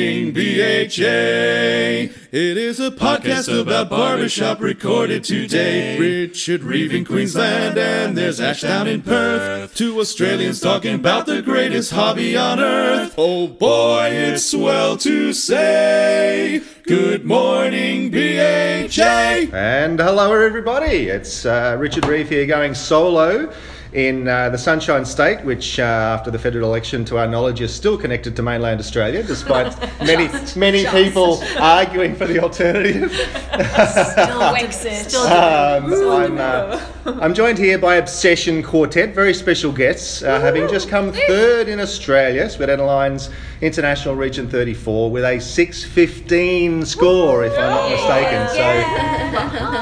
morning, BHA. It is a podcast about barbershop recorded today. Richard Reeve in Queensland, and there's Ash down in Perth. Two Australians talking about the greatest hobby on earth. Oh boy, it's swell to say. Good morning, BHA. And hello, everybody. It's uh, Richard Reeve here going solo in uh, the Sunshine State, which, uh, after the federal election, to our knowledge, is still connected to mainland Australia, despite many many people arguing for the alternative. Still wakes it. Still Um, I'm, uh, I'm joined here by Obsession Quartet, very special guests, uh, having just come third in Australia, Sweet Adelines International Region 34, with a 6.15 score, if I'm not mistaken.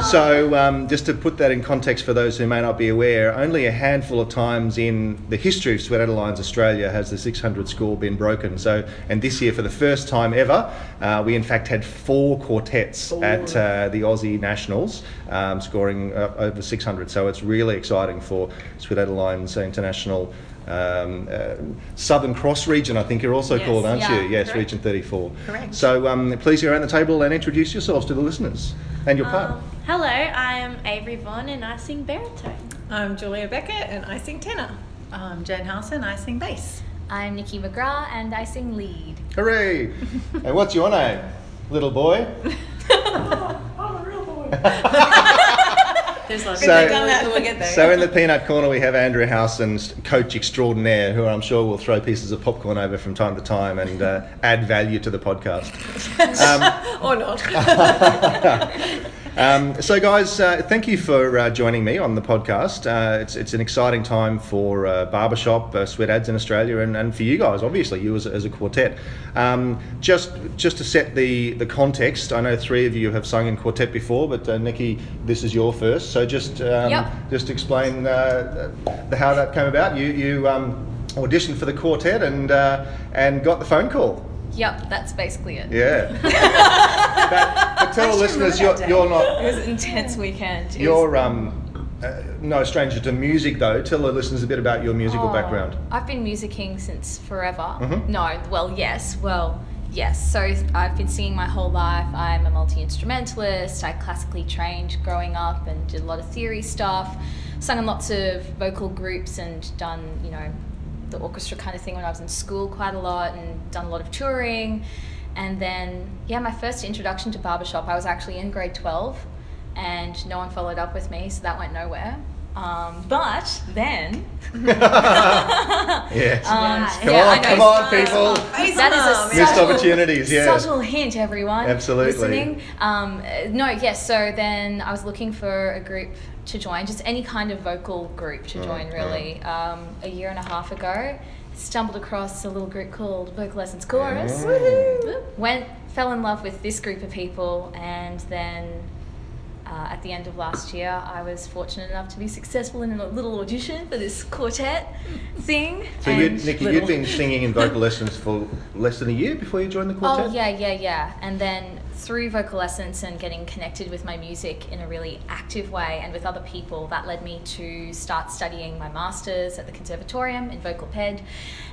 So, so um, just to put that in context for those who may not be aware, only a handful of times in the history of Sweet Adelines Australia has the 600 score been broken. So, and this year, for the first time ever, uh, we in fact had four quartets at uh, the Aussie Nationals, um, scoring uh, over 600. So it's really exciting for Sweet Adelines International. Um, uh, Southern Cross region, I think you're also Yes, called, aren't yeah, you? Yes, correct. Region 34. Correct. So um, please go around the table and introduce yourselves to the listeners and your part. Um, hello, I am Avery Vaughan and I sing baritone. I'm Julia Beckett and I sing tenor. I'm Jen Howson, I sing bass. I'm Nikki McGrath and I sing lead. Hooray! and what's your name, little boy? I'm a real boy? There's lots So- of that. We'll get there. So in the peanut corner we have Andrew Howson's coach extraordinaire, who I'm sure will throw pieces of popcorn over from time to time and uh, add value to the podcast. Um, or not. Um, so, guys, uh, thank you for uh, joining me on the podcast. Uh, it's, it's an exciting time for uh, barbershop, uh, Sweet Ads in Australia, and, and for you guys, obviously, you as, a- as a quartet. Um, just just to set the, the context, I know three of you have sung in quartet before, but uh, Nikki, this is your first. So, just um, Yep. just explain uh, how that came about. You you um, auditioned for the quartet and uh, and got the phone call. Yep, that's basically it. Yeah. but, but tell the listeners you're, you're It was an intense weekend. It you're was- um, uh, no stranger to music, though. Tell the listeners a bit about your musical Oh, background. I've been musicking since forever. Mhm. No, well, yes, well, yes. So I've been singing my whole life. I'm a multi instrumentalist. I classically trained growing up and did a lot of theory stuff. Sung in lots of vocal groups and done, you know, the orchestra kind of thing when I was in school quite a lot and done a lot of touring. And then, yeah, my first introduction to barbershop, I was actually in grade 12 and no one followed up with me, so that went nowhere. Um, but then Yes. um, come yeah, on, come on, people. That is a Missed subtle, opportunities, yeah. subtle hint, everyone. Absolutely. Listening. Um, no, yes. So then I was looking for a group to join, just any kind of vocal group to join, really. Um, a year and a half ago, stumbled across a little group called Vocal Lessons Chorus. Went, fell in love with this group of people, and then uh, at the end of last year, I was fortunate enough to be successful in a little audition for this quartet thing. So, you, Nikki, little- you've been singing in vocal lessons for less than a year before you joined the quartet? Oh yeah, yeah, yeah. And then through vocal lessons and getting connected with my music in a really active way and with other people, that led me to start studying my masters at the Conservatorium in vocal ped.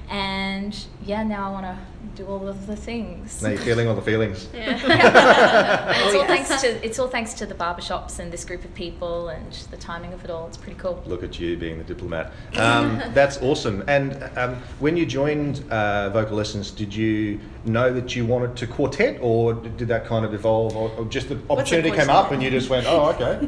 And yeah, now I want to do all of the things. Now you're feeling all the feelings. And Oh, it's all thanks to it's all thanks to the barbershops and this group of people and the timing of it all. It's pretty cool. Look at you being the diplomat. Um, that's awesome. And um, when you joined uh, vocal lessons, did you know that you wanted to quartet, or did that kind of evolve, or, or just the opportunity came up and you just went, "Oh, okay."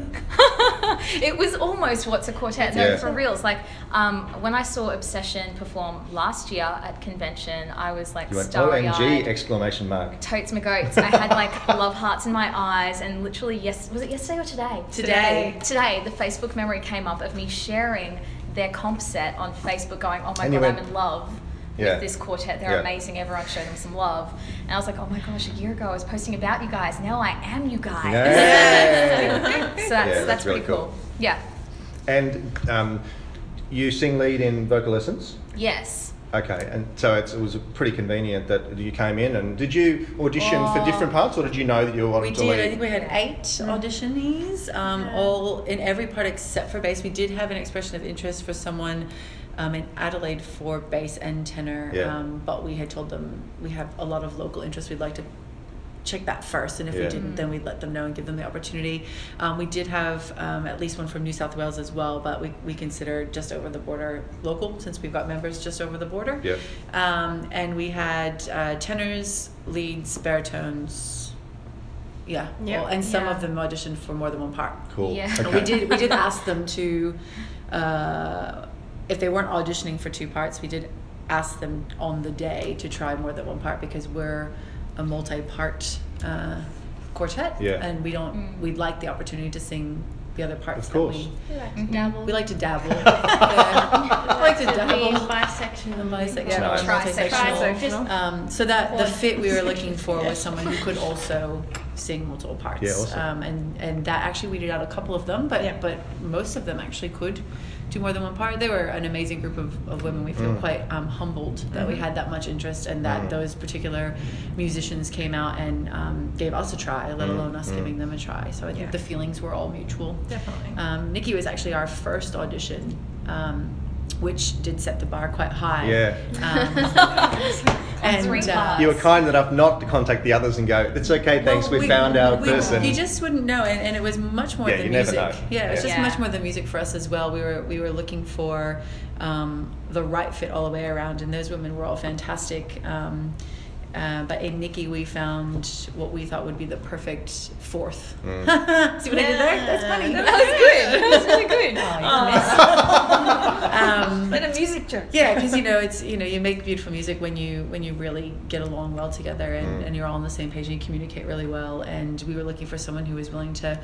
it was almost what's a quartet. No, Yeah. for reals. Like um, when I saw Obsession perform last year at convention, I was like You went, starry "OMG!" eyed. exclamation mark. Totes my goats. I had like love hearts in my eyes, and literally, yes, was it yesterday or today? Today. Today, the Facebook memory came up of me sharing their comp set on Facebook, going, "Oh my And god, went- I'm in love." Yeah. With this quartet, they're Yeah. amazing. Everyone show them some love, and I was like, "Oh my gosh!" A year ago, I was posting about you guys. Now I am you guys. Yeah. so that's, Yeah, that's, that's really pretty cool. cool. Yeah. And um, you sing lead in vocal lessons. Yes. Okay, and so it's, it was pretty convenient that you came in. And did you audition for Oh. different parts, or did you know that you were wanting We to did. lead? I think we had eight auditionees, um, all in every part except for bass. We did have an expression of interest for someone um, in Adelaide for bass and tenor. Yeah. Um, but we had told them we have a lot of local interest. We'd like to check that first, and if Yeah. we didn't, then we'd let them know and give them the opportunity. Um, we did have um, at least one from New South Wales as well, but we, we consider just over the border local since we've got members just over the border. Yep. Um, and we had uh, tenors, leads, baritones. Yeah, Yeah. well, and some Yeah. of them auditioned for more than one part. Cool. Yeah. Okay. we did we did ask them to, uh, if they weren't auditioning for two parts, we did ask them on the day to try more than one part because we're a multi-part uh, quartet, Yeah. and we don't Mm. we'd like the opportunity to sing the other parts. Of course. That We like to Mhm. dabble. we, we like to dabble. yeah. We like to be dabble. bisexual. And bisexual, Yeah, and trisexual. multisexual. Um, so that the fit we were looking for was someone who could also sing multiple parts. Yeah, awesome. Um, and and that actually weeded out a couple of them, but Yeah. but most of them actually could do more than one part. They were an amazing group of, of women. We feel Mm. quite um, humbled that we had that much interest and that Mm. those particular musicians came out and um, gave us a try, let Mm, alone us mm. giving them a try. So I think Yeah. the feelings were all mutual. Definitely. Um, Nikki was actually our first audition, um, which did set the bar quite high. Yeah. Um, and three uh. You were kind enough not to contact the others and go, it's okay, thanks, well, we, found our we- person. You just wouldn't know, and, and it was much more Yeah, than you never music. know. Yeah, it was just Yeah. much more than music for us as well. We were we were looking for um, the right fit all the way around, and those women were all fantastic. Um, uh, but in Nikki, we found what we thought would be the perfect fourth. Mm. See what I did there? That's funny. That was good. That was really good. um, Bit of music joke. yeah because you know it's you know you make beautiful music when you when you really get along well together and, Mm. and you're all on the same page and you communicate really well and we were looking for someone who was willing to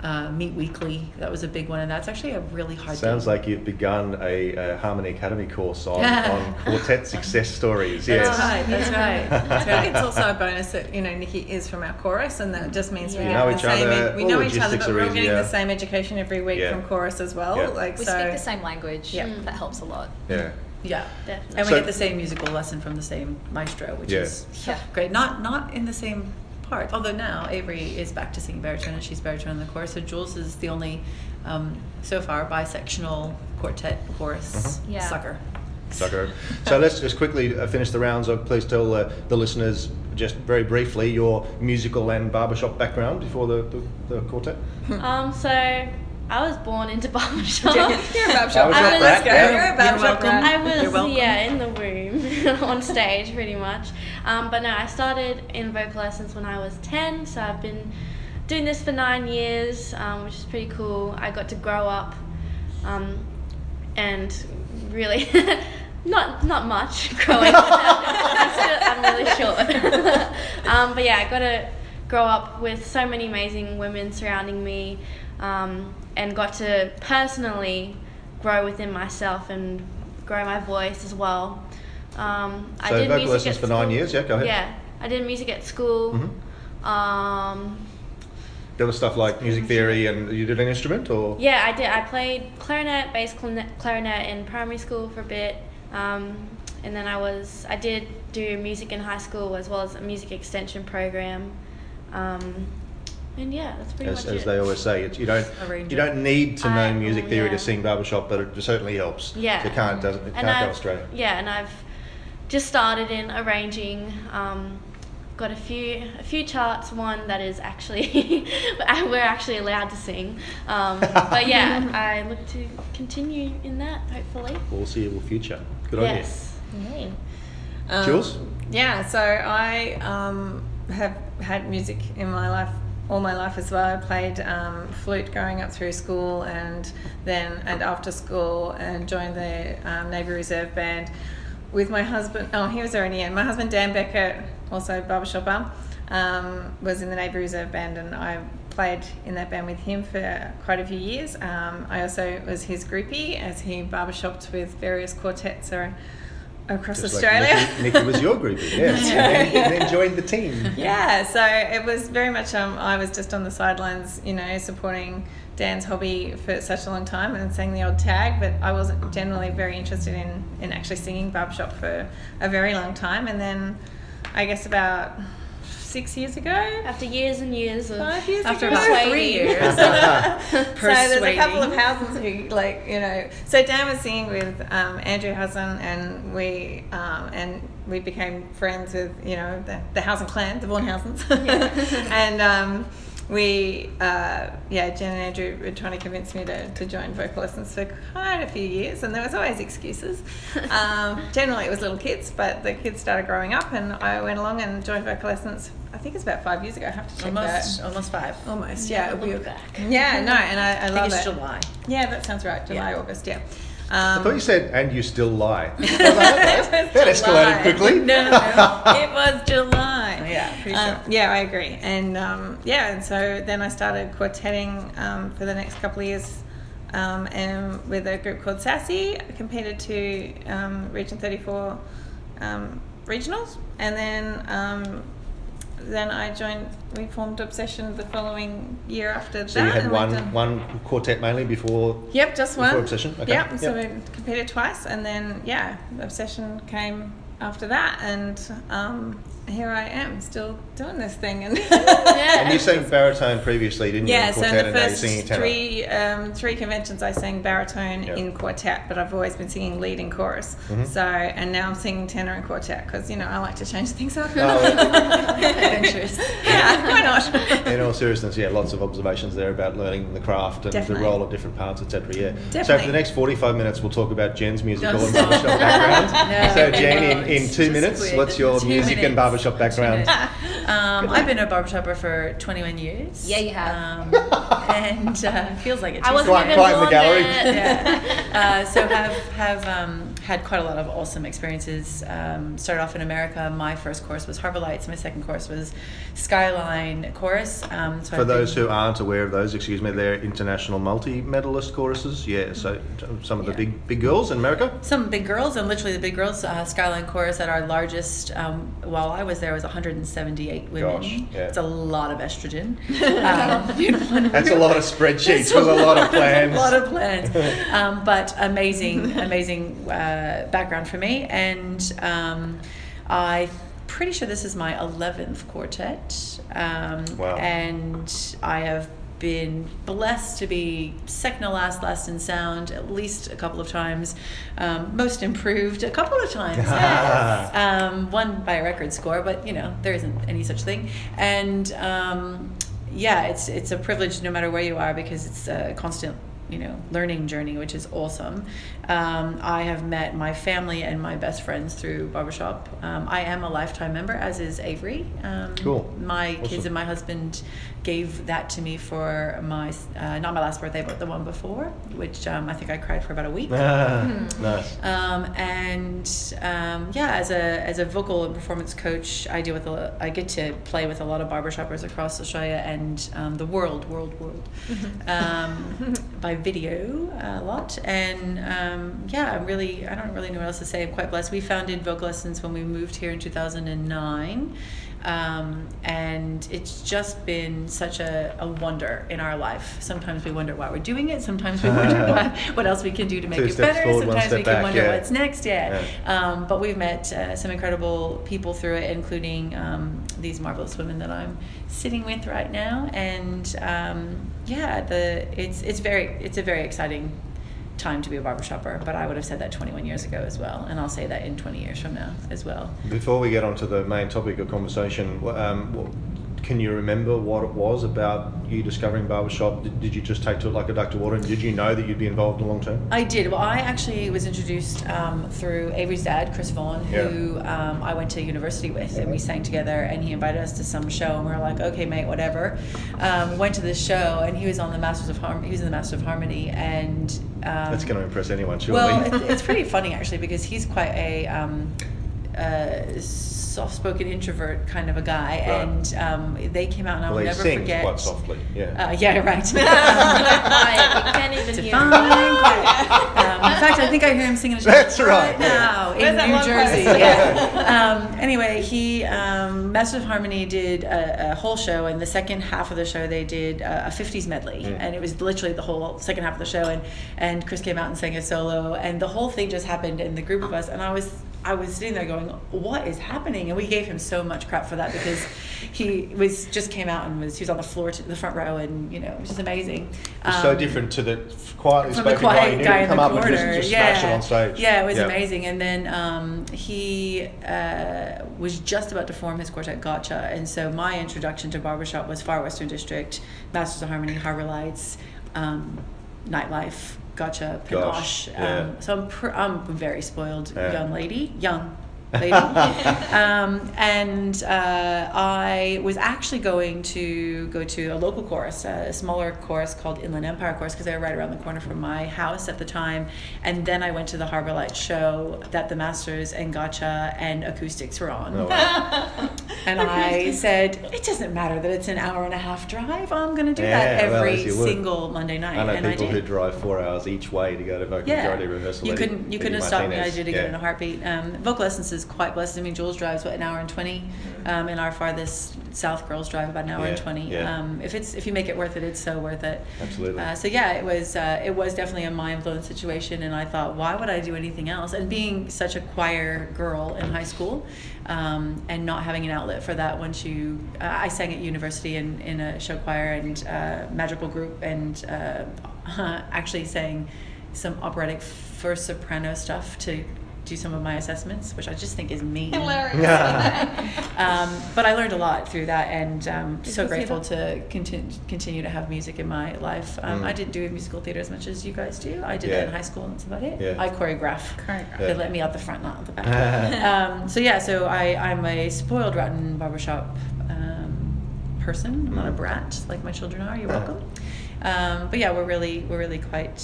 uh, meet weekly that was a big one and that's actually a really hard Sounds thing. like you've begun a, a Harmony Academy course on, on quartet success stories. that's yes. right that's right that's I think it's also a bonus that you know Nikki is from our chorus, and that just means we get know the each same. other, we know each other, but we're all getting the same education every week Yeah. from chorus as well. Yeah. Like We so, speak the same language. Yeah. That helps a lot. Yeah. yeah Definitely. and we So- get the same musical lesson from the same maestro which Yeah. is Yeah. great not not in the same part although now avery is back to singing baritone and she's baritone in the chorus so jules is the only um, so far bisexual quartet chorus Yeah. sucker Sucker. So let's just quickly uh, finish the rounds. So please tell uh, the listeners just very briefly your musical and barbershop background before the, the, the quartet. Um, so I was born into barbershop. You're a barbershop. Barbershop I was- rat, yeah. You're a barbershop welcome. rat. I was You're yeah in the womb on stage pretty much. Um, but no, I started in vocal lessons when I was ten, so I've been doing this for nine years, um, which is pretty cool. I got to grow up, um, and really. Not not much growing. I'm, really short. um, but yeah, I got to grow up with so many amazing women surrounding me, um, and got to personally grow within myself and grow my voice as well. Um, I did vocal music lessons at for nine years, yeah, go ahead. Yeah, I did music at school. Mhm. Um, There was stuff like music theory, and you did an instrument, or yeah, I did. I played clarinet, bass clarinet, clarinet in primary school for a bit, um, and then I was I did do music in high school as well as a music extension program, um, and yeah, that's pretty as, much as it. they always say, it's, you don't you don't need to know I- music oh, theory yeah. to sing barbershop, but it certainly helps. Yeah. you can't doesn't it And can't go I've- astray. Yeah, and I've just started in arranging. Um, got a few a few charts. One that is actually we're actually allowed to sing. Um, but yeah, I look to continue in that hopefully. Foreseeable future. Good idea, yes. Um, Jules? Yeah, so I um, have had music in my life all my life as well. I played um, flute growing up through school and then and after school and joined the um, Navy Reserve Band with my husband. Oh, he was already in. My husband Dan Beckett, also barbershopper, um, was in the Navy Reserve Band and I played in that band with him for quite a few years. Um, I also was his groupie as he barbershopped with various quartets ar- across Just like Australia. Nikki, Nikki was your groupie, yes, and, then, and then joined the team. yeah, so it was very much um, I was just on the sidelines, you know, supporting Dan's hobby for such a long time and sang the old tag, but I wasn't generally very interested in, in actually singing barbershop for a very long time. And then I guess about six years ago. After years and years of Five years After ago. about three years. so there's a couple of houses who like you know. So Dan was singing with um, Andrew Howson, and we um, and we became friends with you know the, the Howson clan, the Vaughan Howsons, and. Um, we, uh, yeah, Jen and Andrew were trying to convince me to, to join vocal lessons for quite a few years, and there was always excuses. Um, generally, it was little kids, but the kids started growing up, and I went along and joined vocal lessons. I think it's about five years ago. I have to check Almost, that. almost five. Almost, yeah. Never we looked were- back. Yeah, no, and I, I, I love think it's it. July. Yeah, that sounds right. July, Yeah. August, yeah. I Um, thought you said, and you still lie. it was That escalated quickly. No, no, no. it was July. Yeah, pretty Um, sure. yeah, I agree. And um, yeah, and so then I started quartetting um, for the next couple of years. Um, and with a group called Sassy, I competed to um, Region 34 um, regionals, and then um, then I joined. We formed Obsession the following year after So that. you had one one quartet mainly before. Yep, just Before one. Obsession? Okay. Yep, so we competed twice, and then yeah, Obsession came after that, and um, here I am, still doing this thing. And And you sang baritone previously, didn't you? yeah, in so quartet, the and now you're first three um, three conventions I sang baritone Yep. in quartet, but I've always been singing lead in chorus. Mhm. So and now I'm singing tenor in quartet because you know I like to change things up. Oh, Adventurous. yeah, why not? In all seriousness, yeah, lots of observations there about learning the craft and Definitely. the role of different parts, etc. Yeah. So for the next 45 minutes, we'll talk about Jen's musical and stop. barbershop background. No, so Jen, no, in, in two minutes, quick. what's your Two music and minutes. barbershop background? minutes. Um, I've been a barbershopper for 21 years. Yeah, you have. Um, and uh, feels like it. I too. wasn't Quite- even quite in the gallery. yeah. Uh, so have have um, had quite a lot of awesome experiences. Um, started off in America. My first course was Harbor Lights. My second course was Skyline Chorus. Um, so For I've those been- who aren't aware of those, excuse me, they're international multi-medalist choruses. Yeah, so some of the Yeah. big big girls in America. some big girls and literally the big girls uh, skyline chorus at our largest um, while i was there was 178 women Gosh, yeah. it's a lot of estrogen um, That's a lot of spreadsheets with a lot of plans. a lot of plans um, but amazing amazing uh, background for me and um, i pretty sure this is my 11th quartet um, Wow. and i have been blessed to be second to last last in sound at least a couple of times um, most improved a couple of times yes. um, one by a record score but you know there isn't any such thing and um, yeah it's it's a privilege no matter where you are because it's a constant you know learning journey which is awesome. Um, i have met my family and my best friends through barbershop. Um, i am a lifetime member as is avery. Um, Cool. my kids and my husband gave that to me for my uh, not my last birthday but the one before which um, i think i cried for about a week. Ah, nice. um, and um, yeah, as a as a vocal and performance coach, I deal with a, I get to play with a lot of barbershoppers across Australia and um, the world, world, world, um, by video a lot. And um, yeah, I'm really I don't really know what else to say. I'm quite blessed. We founded Vocal Lessons when we moved here in 2009. Um, and it's just been such a, a wonder in our life. Sometimes we wonder why we're doing it. Sometimes we wonder what, what else we can do to make Two it better. forward, Sometimes we can back, wonder yeah. what's next. Yeah. Um, but we've met uh, some incredible people through it, including um, these marvelous women that I'm sitting with right now. And um, yeah, the it's it's very it's a very exciting time to be a barbershopper. But I would have said that 21 years ago as well, and I'll say that in 20 years from now as well. Before we get on to the main topic of conversation, um, can you remember what it was about you discovering barbershop? Did, did you just take to it like a duck to water, and did you know that you'd be involved in the long term? I did. Well, I actually was introduced um, through Avery's dad, Chris Vaughan, who um, I went to university with, and we sang together. And he invited us to some show, and we were like, "Okay, mate, whatever." Um, went to this show, and he was on the Masters of Harmony. He was in the Masters of Harmony, and um, That's going to impress anyone, surely. well, it, it's pretty funny actually because he's quite a um, uh, soft-spoken introvert kind of a guy, Right. and um, they came out, and I'll well, never sings forget. quite softly. Yeah. Uh, yeah, right. Quiet, you can't even hear Divine him. quiet. Um, in fact, I think I hear him singing a That's song right, yeah. now Where's in that New? Jersey. Yeah. um, anyway, he um, Masters of Harmony did a, a whole show, and the second half of the show they did a, a 50s medley, Mm. and it was literally the whole second half of the show. And and Chris came out and sang a solo, and the whole thing just happened in the group of us, and I was I was sitting there going, "What is happening?" And we gave him so much crap for that because he was just came out and was he was on the floor to the front row, and you know, it was just amazing. It's so Um, different to the quietly the spoken guy. Quiet need guy in come the up and corner. just, just yeah. smash it on stage. Yeah, it was amazing. And then um, he uh, was just about to form his quartet Gotcha, and so my introduction to barbershop was Far Western District, Masters of Harmony, Harbor Lights, um, Nightlife, Gotcha, Gosh, Pinoche. yeah. Um, so I'm pr- I'm a very spoiled Yeah. young lady, young lady. um, and uh, I was actually going to go to a local chorus, a smaller chorus called Inland Empire Chorus, because they were right around the corner from my house at the time. And then I went to the Harbor Light show that the Masters and Gotcha and Acoustics were on. Oh, wow. And I said, it doesn't matter that it's an hour and a half drive. I'm going to do that Yeah, well, every as you would. single Monday night. I know and people I who drive four hours each way to go to vocal Yeah, majority rehearsal. you couldn't you Eddie couldn't have stopped me. I Martinez. did it Yeah. in a heartbeat. Um, vocal Essence is quite blessed. I mean, Jules drives what an hour and twenty, um, and our farthest south girls drive about an hour and twenty. yeah. Um, if it's if you make it worth it, it's so worth it. Absolutely. Uh, so yeah, it was uh, it was definitely a mind blowing situation, and I thought, why would I do anything else? And being such a choir girl in high school, um, and not having an outlet for that once you, uh, I sang at university in, in a show choir and uh, magical group, and uh, actually sang some operatic first soprano stuff to do some of my assessments, which I just think is mean. Um, but I learned a lot through that, and um, so Musical grateful to continue continue to have music in my life. Um, Mm. I didn't do musical theater as much as you guys do. I did Yeah. that in high school, and that's about it. Yeah. I choreograph. Choreograph. They let me out the front, not out the back. um, so yeah, so I, I'm a spoiled, rotten barbershop um, person. I'm not a Mm. brat like my children are. You're Uh-huh. welcome. Um, but yeah, we're really we're really quite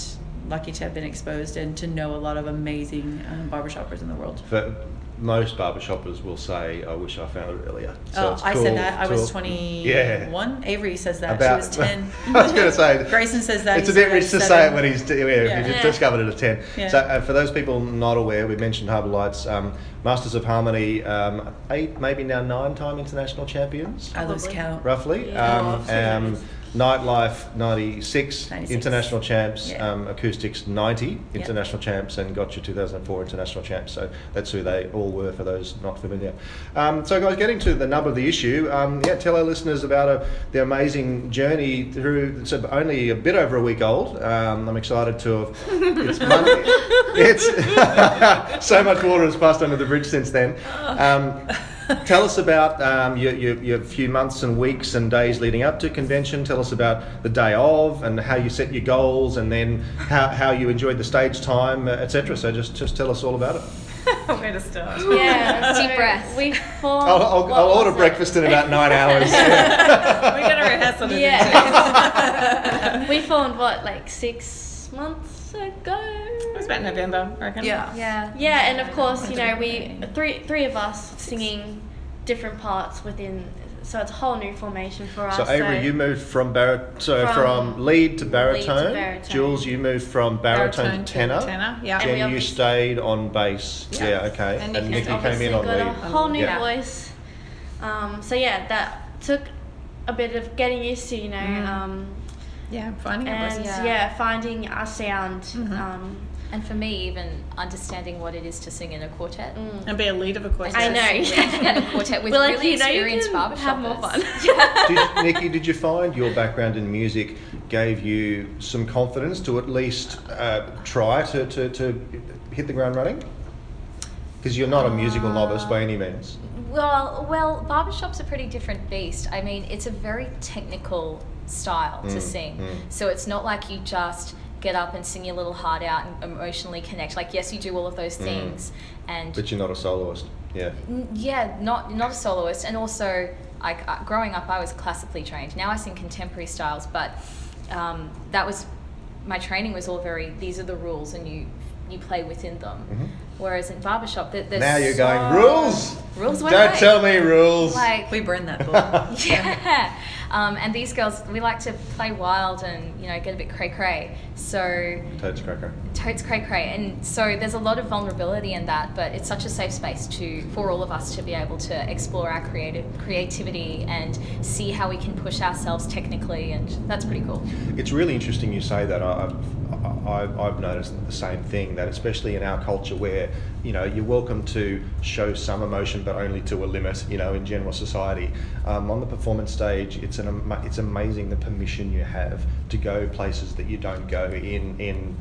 lucky to have been exposed and to know a lot of amazing um, barbershoppers in the world. For most barbershoppers will say, I wish I found it earlier. So oh, it's I cool said that. I was to- 21. Yeah. Avery says that. About, she was 10. I was going to say. Grayson says that. It's a bit rich at to say it when he's yeah, Yeah. if he's Yeah. discovered it at 10. Yeah. So, uh, for those people not aware, we mentioned Harbour Lights, um, Masters of Harmony, um, eight, maybe now nine time international champions, I lose count. roughly. Yeah. Um, Um, Nightlife 96, 96. international champs, Yeah. um, Acoustics 90 Yep. international champs, and Gotcha 2004 international champs. So that's who they all were for those not familiar. Um, so, guys, getting to the nub of the issue, um, yeah, tell our listeners about uh, the amazing journey through. It's a- only a bit over a week old. Um, I'm excited to have. It's Monday. it's so much water has passed under the bridge since then. Tell us about um, your, your, your few months and weeks and days leading up to convention. Tell us about the day of and how you set your goals and then how, how you enjoyed the stage time, uh, etc. So just, just tell us all about it. Where to start? Yeah, Deep so breath. We formed. I'll, I'll, I'll order it? breakfast in about nine hours. We're gonna rehearse on it. Yeah. we formed what, like six months ago? It was about November, I reckon. Yeah. Yeah. Yeah, and of course, you know, we three three of us singing different parts within. So it's a whole new formation for us. So Avery, you moved from barit- so from, From lead to baritone. lead to baritone. baritone. Jules, you moved from baritone, Baritone to to tenor. tenor, yeah. And we you stayed on bass. Yeah. Yeah, okay. And And, Nikki came in obviously on got a whole new Yeah. voice. Um, so yeah, that took a bit of getting used to, you know, Mm. um, Yeah, finding a and voice. yeah. Yeah. finding our sound. Mhm. Um, And for me, even understanding what it is to sing in a quartet. mm. And be a lead of a quartet. I know. in a quartet with We're like, really you know, you experienced can barbershoppers. have more fun. did, Nikki, did you find your background in music gave you some confidence to at least uh, try to, to, to hit the ground running? Because you're not a musical novice by any means. Well, well, barbershop's a pretty different beast. I mean, it's a very technical style to Mm, sing. mm. So it's not like you just get up and sing your little heart out and emotionally connect. Like, yes, you do all of those Mm. things, and But you're not a soloist. Yeah. N- yeah, not not a soloist, and also like uh, growing up, I was classically trained. Now I sing contemporary styles, but um, that was my training was all very. These are the rules, and you you play within them. Mhm. Whereas in barbershop, there, there's Now you're going so- rules. Rules. Don't went away. tell me rules. Like We burn that book. yeah. Um, and these girls, we like to play wild and you know get a bit cray cray. So Toads cracker. Totes cray cray, and so there's a lot of vulnerability in that. But it's such a safe space to for all of us to be able to explore our creative creativity and see how we can push ourselves technically, and that's pretty cool. It's really interesting you say that. I've, I've, I've noticed the same thing that, especially in our culture, where you know you're welcome to show some emotion, but only to a limit. You know, in general society, um, on the performance stage, it's an it's amazing the permission you have to go places that you don't go in in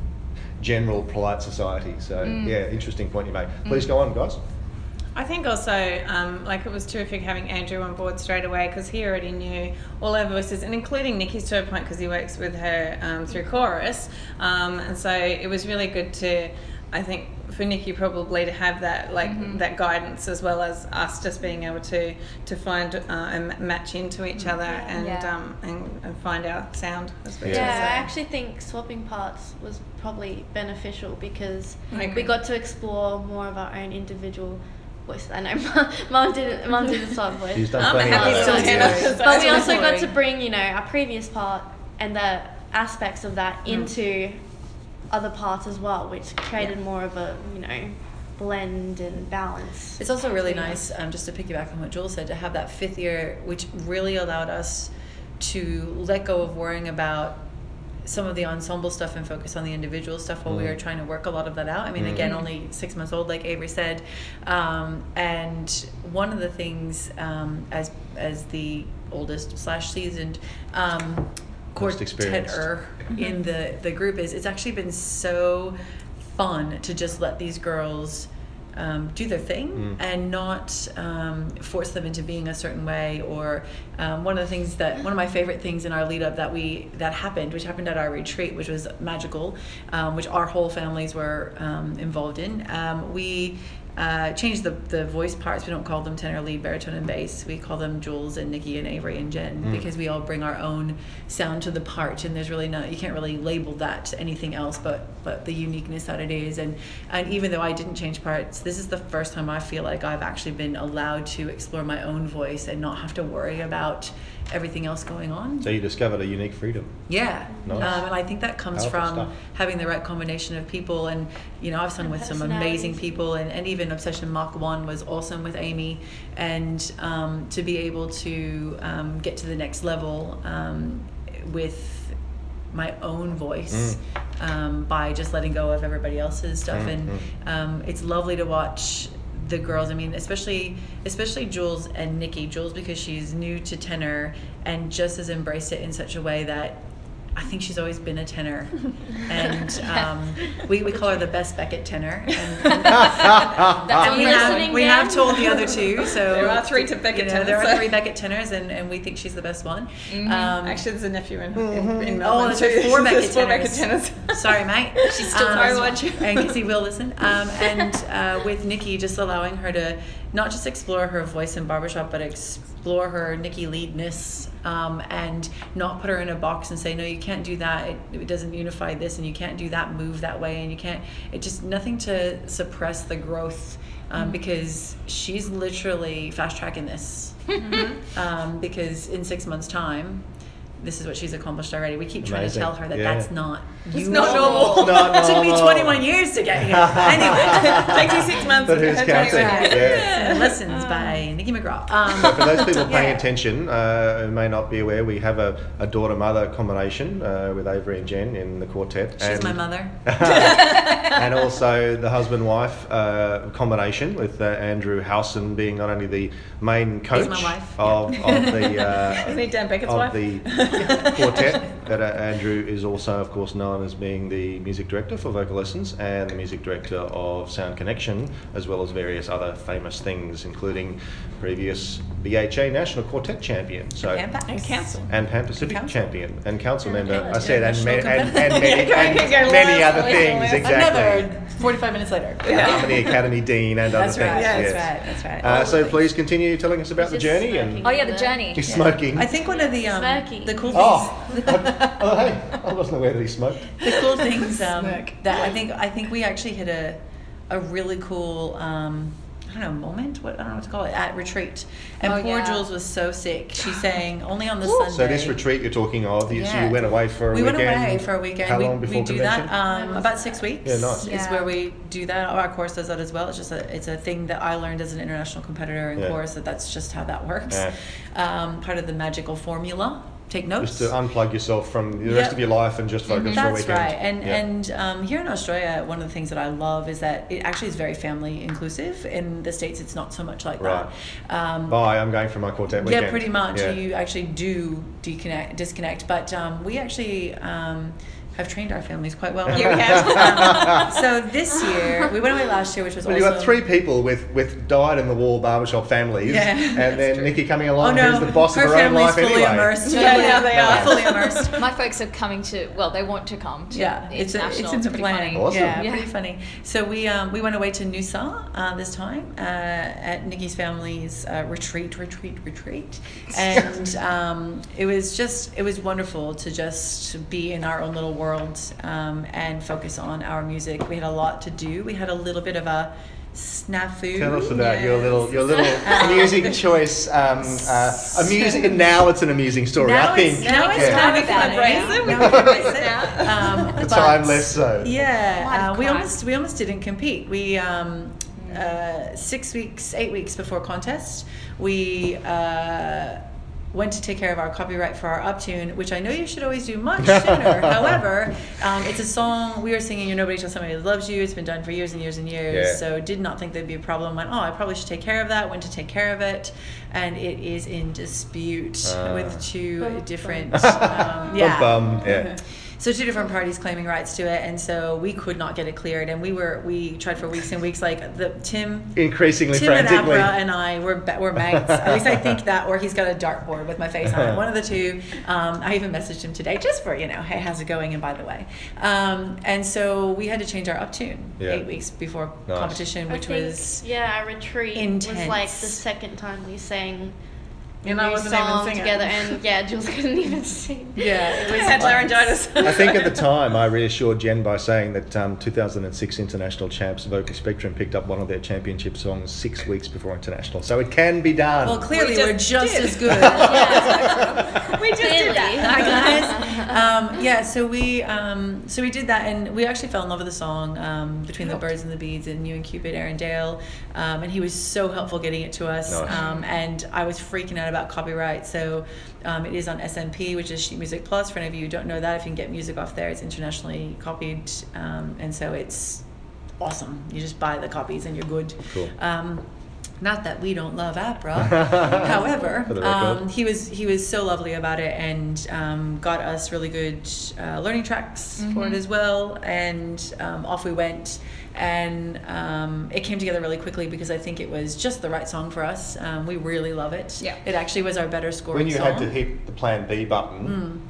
general polite society. So yeah, interesting point you make. Please go on, guys. I think also, um, like, it was terrific having Andrew on board straight away because he already knew all our voices, and including Nikki's to a point because he works with her um, through chorus. Um, and so it was really good to, I think, for Nikki probably to have that like that guidance as well as us just being able to to find uh, and match into each other and Yeah. um, and, and find our sound. As we Yeah. Yeah, I actually think swapping parts was probably beneficial because I we got to explore more of our own individual voice. I know mum didn't mum didn't swap voice. He's done I'm happy of to that. turn Yeah. up as but we also got to bring you know our previous part and the aspects of that Mm. Into other parts as well which created more of a you know blend and balance It's also really Yeah. nice, um, just to piggyback on what Joel said, to have that fifth year, which really allowed us to let go of worrying about some of the ensemble stuff and focus on the individual stuff while we Mm. were trying to work a lot of that out. I mean, Mm. again, only six months old, like Avery said. Um, and one of the things, um, as as the oldest slash seasoned quartet-er in the the group is, it's actually been so fun to just let these girls um, do their thing Mm. and not um, force them into being a certain way or um, one of the things that one of my favorite things in our lead up that we that happened which happened at our retreat which was magical um, which our whole families were um, involved in um, we uh, changed the, the voice parts. We don't call them tenor, lead, baritone, and bass. We call them Jules and Nikki and Avery and Jen Mm. because we all bring our own sound to the part, and there's really not you can't really label that anything else but but the uniqueness that it is. And and even though I didn't change parts, this is the first time I feel like I've actually been allowed to explore my own voice and not have to worry about everything else going on. So you discovered a unique freedom. Yeah, Nice. um, and I think that comes Powerful from stuff. having the right combination of people. And you know, I've sung And with some amazing people, and, and even Obsession Mark One was awesome with Amy. And um, to be able to um, get to the next level um, with my own voice um, by just letting go of everybody else's stuff, Mm, and um, it's lovely to watch the girls. I mean, especially especially Jules and Nikki. Jules because she's new to tenor and just has embraced it in such a way that I think she's always been a tenor, and um, we, we call her the best Beckett tenor. And, That's and we have we have told the other two. So There are three to Beckett you know, There tenors. are three Beckett tenors, and, and we think she's the best one. Um, Actually, there's a nephew in, in, in Oh, Melbourne there's too. four There's Beckett four tenors. Beckett tenors. Sorry, mate. She's still um, very watching. And because he will listen. Um, and uh, with Nikki, just allowing her to not just explore her voice in barbershop, but explore her Nikki leadness um, and not put her in a box and say, no, you can't do that. It, it doesn't unify this, and you can't do that move that way, and you can't. It just nothing to suppress the growth. Um, because she's literally fast tracking this. Um, because in six months' time, this is what she's accomplished already. We keep trying Amazing. to tell her that Yeah. that's not It's not normal. normal. It took me 21 years to get here. anyway, Takes you six months. But to who's get counting? anywhere. Yeah. and lessons by Nikki McGraw. Um, For those people paying Yeah. attention uh, who may not be aware, we have a, a daughter-mother combination uh, with Avery and Jen in the quartet. she's and, my mother. and also the husband-wife uh, combination with uh, Andrew Howson being not only the main coach my wife, of, of the uh, Isn't he Dan Beckett's of wife? the quartet, but uh, Andrew is also, of course, known as being the music director for Vocal Lessons and the music director of Sound Connection, as well as various other famous things, including previous BHA National Quartet champion. So And Pat. And council. and Pan Pacific Council. champion and council And member. I council. said, and, National and, and many, Yeah, and go, go, many other things. Exactly. Another 45 minutes later. Harmony Academy Dean and That's other right. things. Yeah, yes. that's right. That's right. Uh, so please continue telling us about the journey and. Oh yeah, the journey. you're smoking. I think one of the um, the cool things. Oh, oh, hey, I wasn't aware that he smoked. the cool things um, that I think I think we actually hit a a really cool um, don't know moment. What I don't know what to call it at retreat. And Oh, poor yeah. Jules was so sick. She sang only on the So Sunday. So this retreat you're talking of, you, so you went away for a we weekend. We went away for a weekend. How we, long before we do convention? that um, about six weeks. Yeah, nice. Is Yeah. where we do that. Our course does that as well. It's just a it's a thing that I learned as an international competitor in Yeah. course that that's just how that works. Yeah. Um, part of the magical formula. Take notes. Just to unplug yourself from the rest of your life and just focus for a weekend. That's weekend. right, and Yeah. and um, here in Australia, one of the things that I love is that it actually is very family inclusive. In the states, it's not so much like Right. that. Um, Bye, I'm going for my quartet weekend. yeah, pretty much. Yeah. You actually do deconnect, disconnect. But um, we actually um, have trained our families quite well. You have. So this year, we went away last year, which was Well, also you got three people with, with dyed in the wall barbershop families, Yeah, and then true. Nikki coming along, Oh along, no, who's the boss of her her own family's life fully anyway. immersed. Yeah, yeah, they are. fully immersed. My folks are coming to. Well, they want to come to Yeah, it's a, international. it's in the pretty plan. funny. Awesome. Yeah, Yeah. pretty funny. So we um, we went away to Noosa uh, this time uh, at Nikki's family's uh, retreat, retreat, retreat, and um, it was just it was wonderful to just be in our own little world um, and focus on our music. We had a lot to do. We had a little bit of a snafu. Tell us about your little your little Um, music choice. Um, uh, amusing, and now it's an amusing story. Now I it's, think. now it's Yeah. kind of About funny. it. Brazen, Now we can can race race it. it. Um, The time less so. Yeah, uh, we almost we almost didn't compete. We um, uh, six weeks, eight weeks before contest, we uh, went to take care of our copyright for our uptune, which I know you should always do much sooner. However, um, it's a song we were singing. You're nobody till somebody loves you. It's been done for years and years and years. Yeah. So did not think there'd be a problem. Went, oh, I probably should take care of that. Went to take care of it, and it is in dispute Ah. with two Bum, different. Bum, Um, yeah. bum, yeah. So two different parties claiming rights to it, and so we could not get it cleared, and we were we tried for weeks and weeks. Like the Tim, Increasingly Tim and. APRA and I were be- were mates. At least I think that, or he's got a dartboard with my face on it. One of the two. Um, I even messaged him today just for you know, hey, how's it going? And by the way, um, and so we had to change our uptune Yeah. eight weeks before Nice. competition, I which think, was yeah, our retreat was like the second time we sang a And I new wasn't even song singing. together, and yeah, Jules couldn't even sing. yeah, it I was had laryngitis. I think at the time I reassured Jen by saying that um, 2006 international champs Vocal Spectrum picked up one of their championship songs six weeks before international, so it can be done. Well, clearly We we are just just did. as good. we just did that. Guys. Um, yeah, so we um, so we did that, and we actually fell in love with the song um, between the birds and the bees, and you and Cupid, Aaron Dale, um, and he was so helpful getting it to us. Nice. Um, and I was freaking out about copyright, so um, it is on SMP, which is Sheet Music Plus. For any of you who don't know that, if you can get music off there, it's internationally copied, um, and so it's awesome. You just buy the copies and you're good. Cool. Um, not that we don't love APRA. However, For the record. um, he was he was so lovely about it and um, got us really good uh, learning tracks for it as well. And um, off we went. And um, it came together really quickly because I think it was just the right song for us. Um, we really love it. Yeah. It actually was our better scoring when you song. had to hit the Plan B button,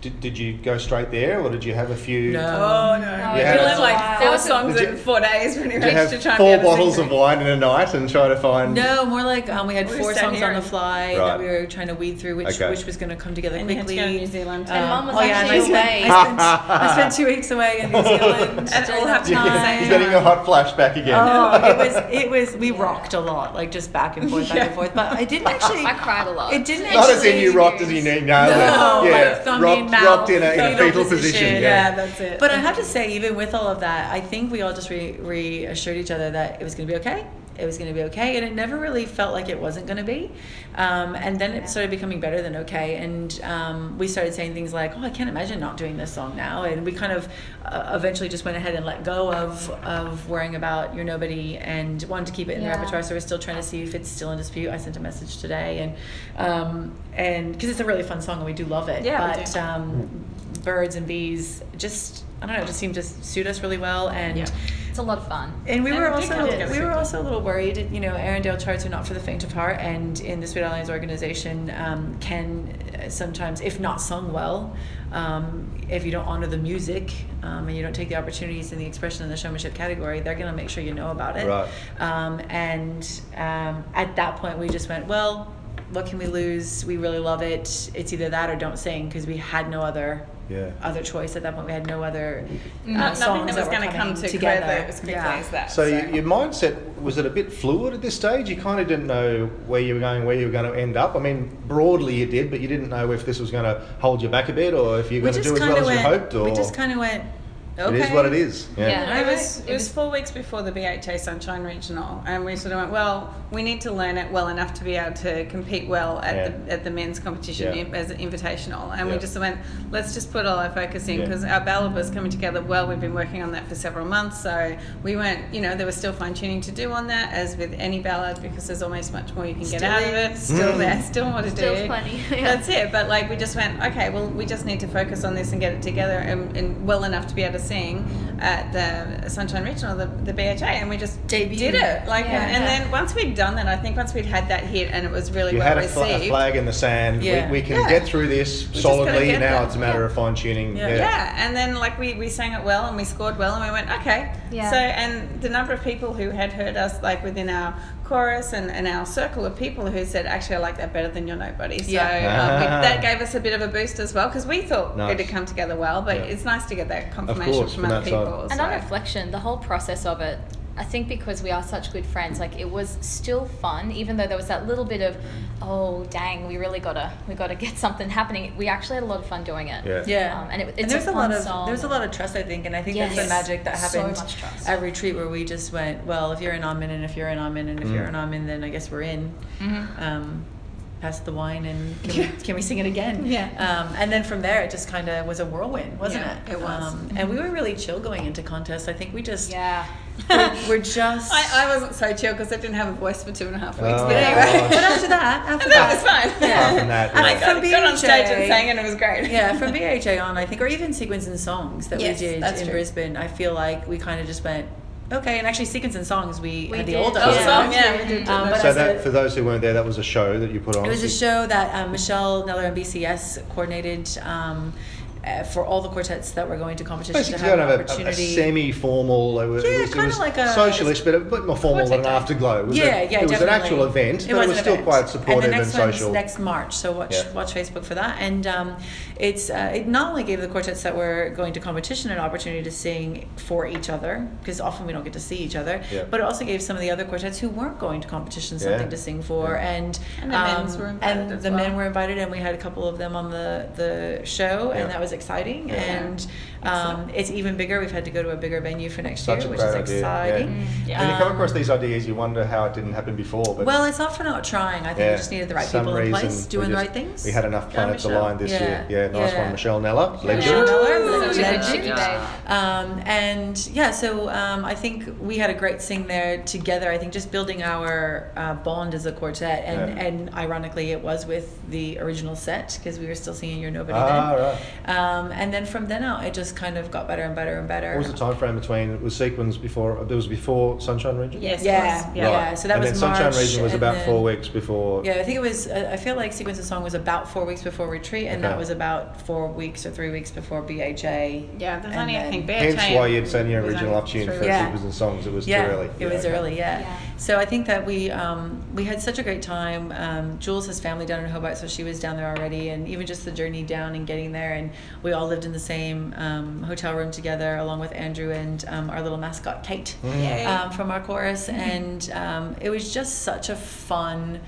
did, did you go straight there, or did you have a few? No. Oh no! Oh, we yeah. lived like four was songs Did in four days pretty Did much you have to try four to bottles of wine in a night and try to find? No, more like um, we had We four songs on the fly Right. that we were trying to weed through, which Okay. which was going to come together And you had to quickly. go to New Zealand. And Mum was oh yeah, I actually spent, away. I spent, I spent two weeks away in New Zealand. And all that have to be time. You're getting a hot flashback again. Oh, it was it was we rocked a lot, like just back and forth, back Yeah. and forth. But I didn't actually. I cried a lot. It didn't Not actually. as in you rocked as you nailed it. No, yeah, rocked, in mouth, rocked in a, in a fetal fetal position. position, yeah. Yeah, that's it. But I have to say, even with all of that, I think we all just re- reassured each other that it was going to be okay. It was going to be okay, and it never really felt like it wasn't going to be. Um, and then it started becoming better than okay, and um, we started saying things like, "Oh, I can't imagine not doing this song now." And we kind of uh, eventually just went ahead and let go of of worrying about "You're Nobody" and wanted to keep it in Yeah. the repertoire. So we're still trying to see if it's still in dispute. I sent a message today, and um, and because it's a really fun song and we do love it. Yeah, we but do. um, birds and bees just I don't know, it just seemed to suit us really well and Yeah. It's a lot of fun. and we And were we also we were also a little worried. You know, Aaron Dale charts are not for the faint of heart, and in the Sweet Adelines organization um, can uh, sometimes, if not sung well, um, if you don't honor the music um, and you don't take the opportunities in the expression and the showmanship category, they're going to make sure you know about it. Right. Um, and um, at that point, we just went, well, what can we lose? We really love it. It's either that or don't sing because we had no other Yeah. other choice at that point. We had no other uh, Not, nothing songs that was were going to come coming together, together. as quickly Yeah. as that. So you, your mindset was it a bit fluid at this stage? You kind of didn't know where you were going, where you were going to end up. I mean, broadly you did, but you didn't know if this was going to hold you back a bit, or if you were we going to do as well of as you hoped. Or We just kind of went. Okay. it is what it is. Yeah. Yeah. It was, it was four weeks before the BHA Sunshine Regional, and we sort of went, well, we need to learn it well enough to be able to compete well at Yeah. the at the men's competition Yeah. as an invitational. And Yeah. we just went, let's just put all our focus in Yeah. because our ballad was coming together well. We've been working on that for several months, so we went, you know, there was still fine tuning to do on that, as with any ballad, because there's almost much more you can get Still out of it. Still Mm. there, still more to Still do. plenty. That's it. But like we just went, okay, well, we just need to focus on this and get it together and, and well enough to be able to sing at the Sunshine Regional, the, the BHA, and we just Debuted. did it. Like, Yeah. and, and then once we'd done that, I think once we'd had that hit and it was really You well had a, fl- received. a flag in the sand. Yeah. We, we can Yeah. get through this just gotta solidly. Now there. it's a matter Yeah. of fine tuning. Yeah. Yeah. Yeah, and then like we, we sang it well and we scored well and we went okay. Yeah. So and the number of people who had heard us like within our chorus and, and our circle of people who said actually I like that better than You're Nobody. So Yeah. um, we, that gave us a bit of a boost as well because we thought Nice. it had come together well, but Yeah. it's nice to get that confirmation course, from from other that side. people. And so. on reflection, the whole process of it, I think because we are such good friends, like it was still fun, even though there was that little bit of, oh dang, we really gotta we gotta get something happening. We actually had a lot of fun doing it. Yeah. Yeah, Um, and it- and it's there's a a, lot of song. there's a lot of trust, I think, and I think that's the magic that So happened much trust. at retreat, where we just went, well, if you're an I'm and if you're an I'm and if you're an in, then I guess we're in. Mhm. Um, pass the wine, and can we can we sing it again? Yeah. Um, and then from there, it just kind of was a whirlwind, wasn't Yeah, it? it was. Um, and we were really chill going into contests. I think we just Yeah. We're, we're just. I, I wasn't so chill because I didn't have a voice for two and a half weeks. Oh, but anyway, but after that, after that was that, fine. Apart from that, And I yeah. got, From got on stage and BHA. sang and it was great. yeah, from BHA on, I think, or even Sequence and Songs that Yes, we did in true. Brisbane, I feel like we kind of just went, okay, and actually Sequence and Songs, we, We had the did. old Oh, episode. song, yeah, we did. Um, So that, a- for those who weren't there, that was a show that you put on. it was a show that um, Michelle Neller and BCS coordinated um, uh, for all the quartets that were going to competition Basically, to have kind an of a, a, opportunity. semi-formal. It was, Yeah, it was, it kinda was like a- socialist, but a bit more formal than an afterglow. It was yeah, a, yeah, It was definitely. an actual event, but it was was still event. quite supportive and, and, the next one's social. next March, so watch Yeah. watch Facebook for that. And um, it's uh, it not only gave the quartets that were going to competition an opportunity to sing for each other, because often we don't get to see each other, Yeah. but it also gave some of the other quartets who weren't going to competition Yeah. something to sing for. Yeah. And And the men's um, were invited and as the well. men were invited, and we had a couple of them on the the show, Yeah. and that was exciting. Yeah. And um, it's even bigger. We've had to go to a bigger venue for next Such year, which is idea, exciting. Mm, yeah. When you come across these ideas, you wonder how it didn't happen before. But well, it's not for not trying. I think yeah, we just needed the right some people in place, we doing the right things. We had enough planets Michelle. aligned this Yeah. year. Yeah, nice Yeah. one, Michelle Neller. Legend. Michelle Neller, Woo! legend. Legend. Yeah. Um, and yeah, so um, I think we had a great sing there together. I think just building our uh, bond as a quartet, and, Yeah. and ironically, it was with the original set because we were still singing "You're Nobody" Ah, then. right. Um, and then from then out, it just kind of got better and better and better. What was the time frame between? It was sequence before. There was before Sunshine Region. Yes. Yeah, it was. yeah. So that and was then Sunshine March, Region was about then- four weeks before. Yeah, I think it was. uh, I feel like Sequence of Song was about four weeks before retreat, and Okay. that was about four weeks or three weeks before BHA. Yeah, there's And only I think BHA. Hence why you'd sent your original only option three for weeks. Yeah. Sequence and Songs. It was yeah, too early. It was okay. early, yeah. Yeah. So I think that we um, we had such a great time. Um, Jules has family down in Hobart, so she was down there already, and even just the journey down and getting there, and we all lived in the same um, hotel room together, along with Andrew and um, our little mascot Kate um, from our chorus, and um, it was just such a fun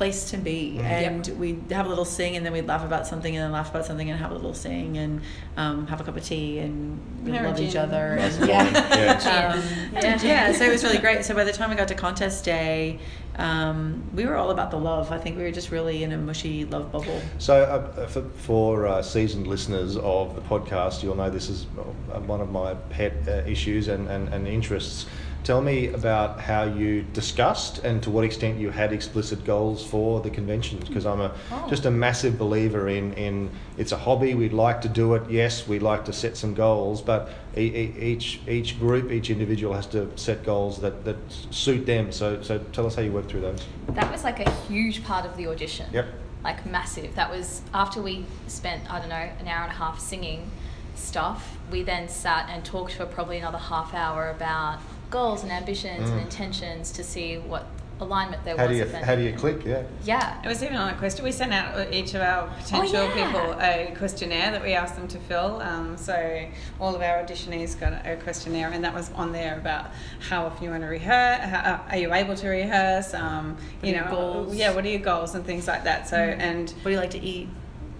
place to be Mhm. and we'd have a little sing and then we'd laugh about something and then laugh about something and have a little sing and um, have a cup of tea and we Have a love each other and wine, yeah, yeah. um, yeah, yeah. So it was really great. So by the time we got to contest day, um, we were all about the love. I think we were just really in a mushy love bubble. So, uh, for, for uh, seasoned listeners of the podcast, you'll know this is uh, one of my pet uh, issues and, and, and interests. Tell me about how you discussed and to what extent you had explicit goals for the conventions. Because I'm a Oh. just a massive believer in, in it's a hobby. We'd like to do it. Yes, we'd like to set some goals, but e- e- each each group, each individual has to set goals that, that suit them. So so tell us how you worked through those. That was like a huge part of the audition. Yep. Like massive. That was after we spent, I don't know, an hour and a half singing stuff. We then sat and talked for probably another half hour about goals and ambitions Mm. and intentions to see what alignment there How was. do you how do you click? Yeah. Yeah. It was even on a question. We sent out each of our potential yeah. people a questionnaire that we asked them to fill. Um, so all of our auditionees got a questionnaire, and that was on there about how often you want to rehearse, how, are you able to rehearse, um, you know, goals? yeah, what are your goals and things like that. So and What do you like to eat?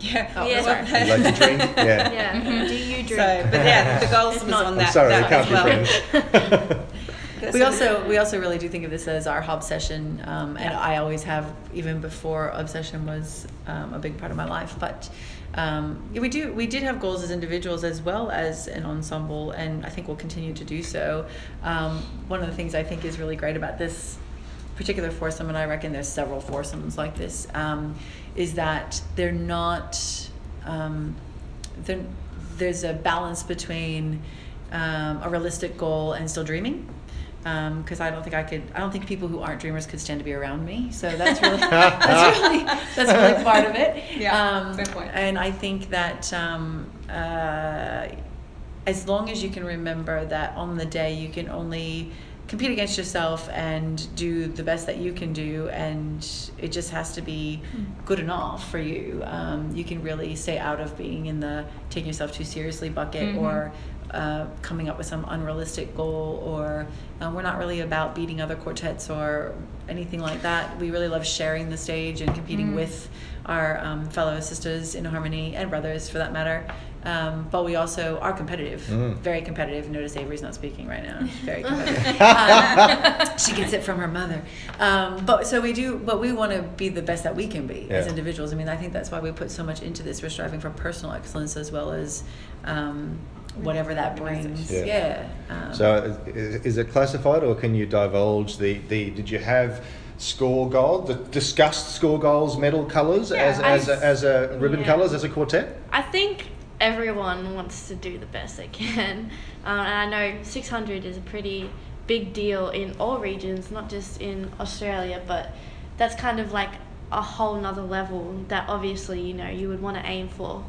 yeah, Oh, Yeah. sorry. You like to drink? Yeah. Yeah. Mm-hmm. Do you drink? So, but yeah, the goals was not- on I'm that. sorry, they that can't as be well. friends. We also we also really do think of this as our hob session, um, and I always have even before obsession was um, a big part of my life. But um, yeah, we do we did have goals as individuals as well as an ensemble, and I think we'll continue to do so. Um, one of the things I think is really great about this particular foursome, and I reckon there's several foursomes like this, um, is that they're not. Um, they're, there's a balance between um, a realistic goal and still dreaming. Because I don't think I could. I don't think people who aren't dreamers could stand to be around me. So that's really that's really that's really part of it. Yeah, Um, fair point. And I think that um, uh, as long as you can remember that on the day you can only compete against yourself and do the best that you can do and it just has to be good enough for you um, you can really stay out of being in the taking yourself too seriously bucket or uh, coming up with some unrealistic goal or uh, we're not really about beating other quartets or anything like that. We really love sharing the stage and competing with our um, fellow sisters in harmony and brothers for that matter. Um, but we also are competitive. Mm. very competitive. Notice avery's not speaking right now. She's very competitive. Um, she gets it from her mother. Um, but so we do but we want to be the best that we can be as individuals. I mean i think that's why we put so much into this. We're striving for personal excellence as well as um, whatever that brings Yeah. yeah, um, So is, is it classified, or can you divulge the, the did you have score goal, the discussed score goals, medal colours as as a, as a ribbon Yeah. colours as a quartet? I think everyone wants to do the best they can. Um, and I know 600 is a pretty big deal in all regions, not just in Australia, but that's kind of like a whole nother level that obviously, you know, you would want to aim for.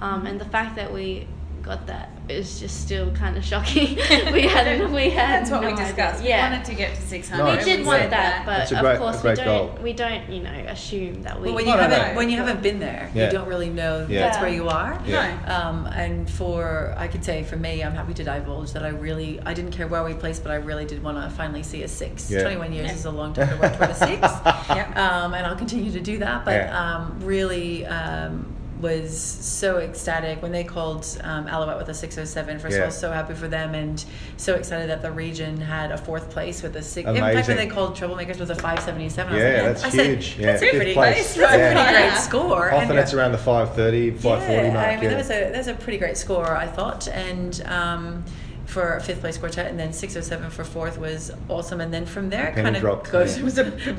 Um, and the fact that we got that is just still kind of shocking. we had we had That's what no we idea. discussed. Yeah. We wanted to get to 600. Nice. We did Yeah. want that, but of great- course we don't. goal. We don't, you know, assume that we. well, when you No, no, haven't no. when you haven't been there Yeah. you don't really know Yeah. that's where you are Yeah. Um, and for I could say for me, I'm happy to divulge that I really I didn't care where we placed, but I really did want to finally see a six. Yeah. 21 years Yeah. is a long time to work toward a six, Yep. um, and I'll continue to do that. But Yeah. um, really. Um, was so ecstatic when they called um, Alouette with a 607. First of all, so happy for them and so excited that the region had a fourth place with a six. In fact, when they called Troublemakers with a 577, I Yeah, was like, that's I said, huge. Yeah, That's a fifth pretty place. nice. That's Yeah. a pretty Yeah. great score. Often And- it's around the 530, 540 yeah, mark. I mean, yeah. that was a that was a pretty great score, I thought, and um, for a fifth place quartet, and then six oh seven for fourth was awesome, and then from there, it kind of dropped, goes. yeah. It was a good.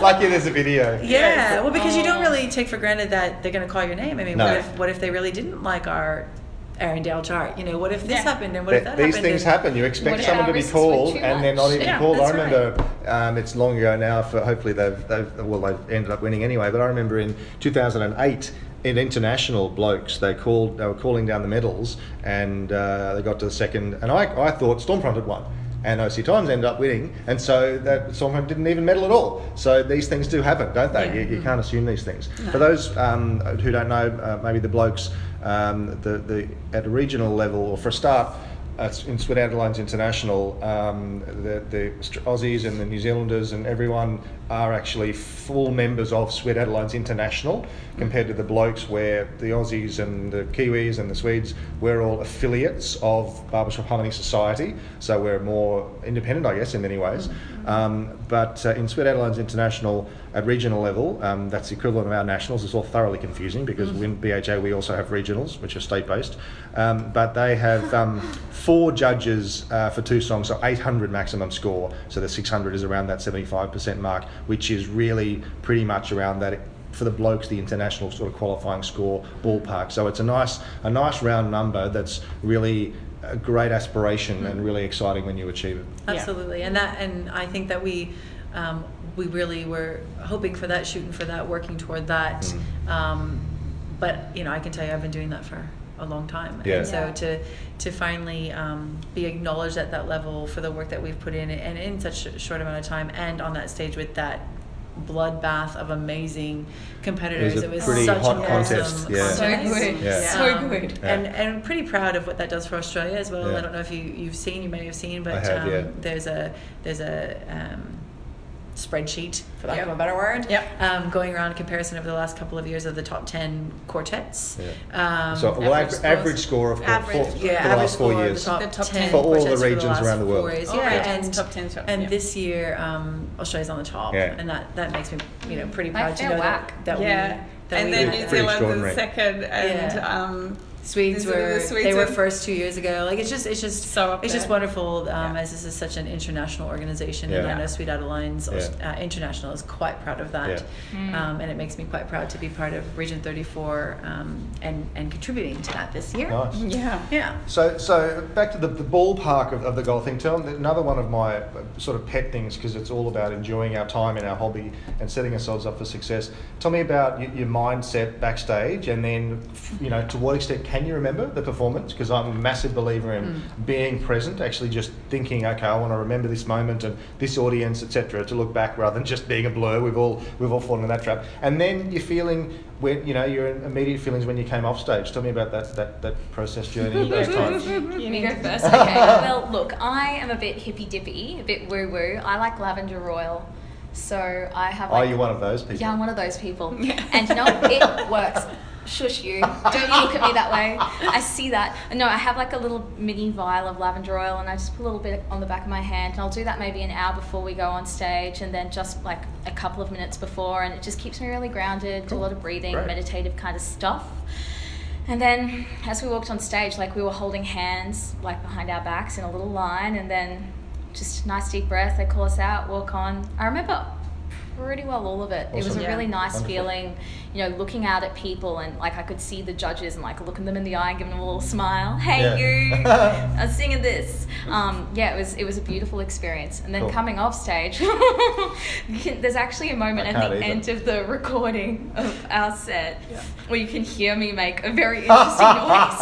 Lucky there's a video. yeah, well, because you don't really take for granted that they're going to call your name. I mean, No. what if what if they really didn't like our Arendelle chart? You know, what if this Yeah. happened and what if Th- that These happened? things happen. You expect What someone to be called and they're not even Yeah, called. I that's right. remember um, it's long ago now. For hopefully they've, they've well they've ended up winning anyway. But I remember in 2008 in international blokes they called they were calling down the medals and uh, they got to the second and I, I thought Stormfront had won. And OC Times ended up winning, and so that Stormfront didn't even medal at all. So these things do happen, don't they? Yeah. You, you can't assume these things. For those um, who don't know, uh, maybe the blokes um, the, the, at a regional level, or for a start, in Sweet Adelines International, um, the, the Aussies and the New Zealanders and everyone are actually full members of Sweet Adelines International compared to the blokes where the Aussies and the Kiwis and the Swedes, we're all affiliates of Barbershop Harmony Society, so we're more independent, I guess, in many ways. Um, but uh, in Sweet Adelines International, at regional level, um, that's the equivalent of our nationals. It's all thoroughly confusing because in BHA we also have regionals, which are state based. Um, but they have um, four judges uh, for two songs, so 800 maximum score. So the 600 is around that 75% mark, which is really pretty much around that. For the blokes, the international sort of qualifying score ballpark. So it's a nice, a nice round number that's really a great aspiration and really exciting when you achieve it. Absolutely, and that, and I think that we, um, we really were hoping for that, shooting for that, working toward that. Mm. Um, but you know, I can tell you, I've been doing that for a long time. Yeah. And so Yeah. to to finally um, be acknowledged at that level for the work that we've put in and in such a short amount of time and on that stage with that bloodbath of amazing competitors. a It was pretty such hot an contest, awesome yeah. So good. Yeah. So good. Yeah. And and I'm pretty proud of what that does for Australia as well. Yeah. I don't know if you you've seen, you may have seen, but have, um, yeah. there's a there's a um, spreadsheet for lack Yep. of a better word. Yep. Um, going around comparison over the last couple of years of the top ten quartets. Yeah. Um, so, well, average average, scores. average score of Average, for, yeah, for the last four years. The top, The top 10 10. For all the regions last around the world. four years. All Yeah, regions, and top 10, top- and yeah. this year um, Australia's on the top, Yeah. and that that makes me you know pretty By proud to know whack. that, that yeah. we that and we then New that. Pretty Zealand extraordinary. second, and Yeah. um, Swedes These are the were Swedes they were first two years ago. Like it's just it's just So up it's just wonderful um, Yeah. as this is such an international organization, and I know Sweet Adelines Yeah. uh, International is quite proud of that, um, and it makes me quite proud to be part of Region 34 um, and and contributing to that this year. Nice. yeah. Yeah. So, so back to the, the ballpark of, of the golf thing. Tell me another one of my uh, sort of pet things because it's all about enjoying our time in our hobby and setting ourselves up for success. Tell me about y- your mindset backstage, and then you know to what extent can you remember the performance? Because I'm a massive believer in hmm. being present, actually just thinking, okay, I want to remember this moment and this audience, etc. To look back rather than just being a blur. We've all we've all fallen in that trap. And then you're feeling when you know your immediate feelings when you came off stage. Tell me about that that, that process journey those times. You me go first? Okay. well, look, I am a bit hippy dippy, a bit woo woo. I like lavender royal. So I have Are like. you one of those people? Yeah, I'm one of those people. and you know, it works. Shush you. Don't you look at me that way. I see that. No, I have like a little mini vial of lavender oil and I just put a little bit on the back of my hand and I'll do that maybe an hour before we go on stage and then just like a couple of minutes before and it just keeps me really grounded, do a lot of breathing, Great. meditative kind of stuff. And then as we walked on stage, like we were holding hands like behind our backs in a little line and then just nice deep breath, they call us out, walk on. I remember pretty well all of it. It was a Yeah. really nice Wonderful. feeling, you know, looking out at people and like I could see the judges and like looking them in the eye and giving them a little smile. Hey Yeah. you, I'm singing this. Um, yeah, it was it was a beautiful experience. And then Cool. coming off stage, there's actually a moment I at the either. end of the recording of our set where you can hear me make a very interesting noise,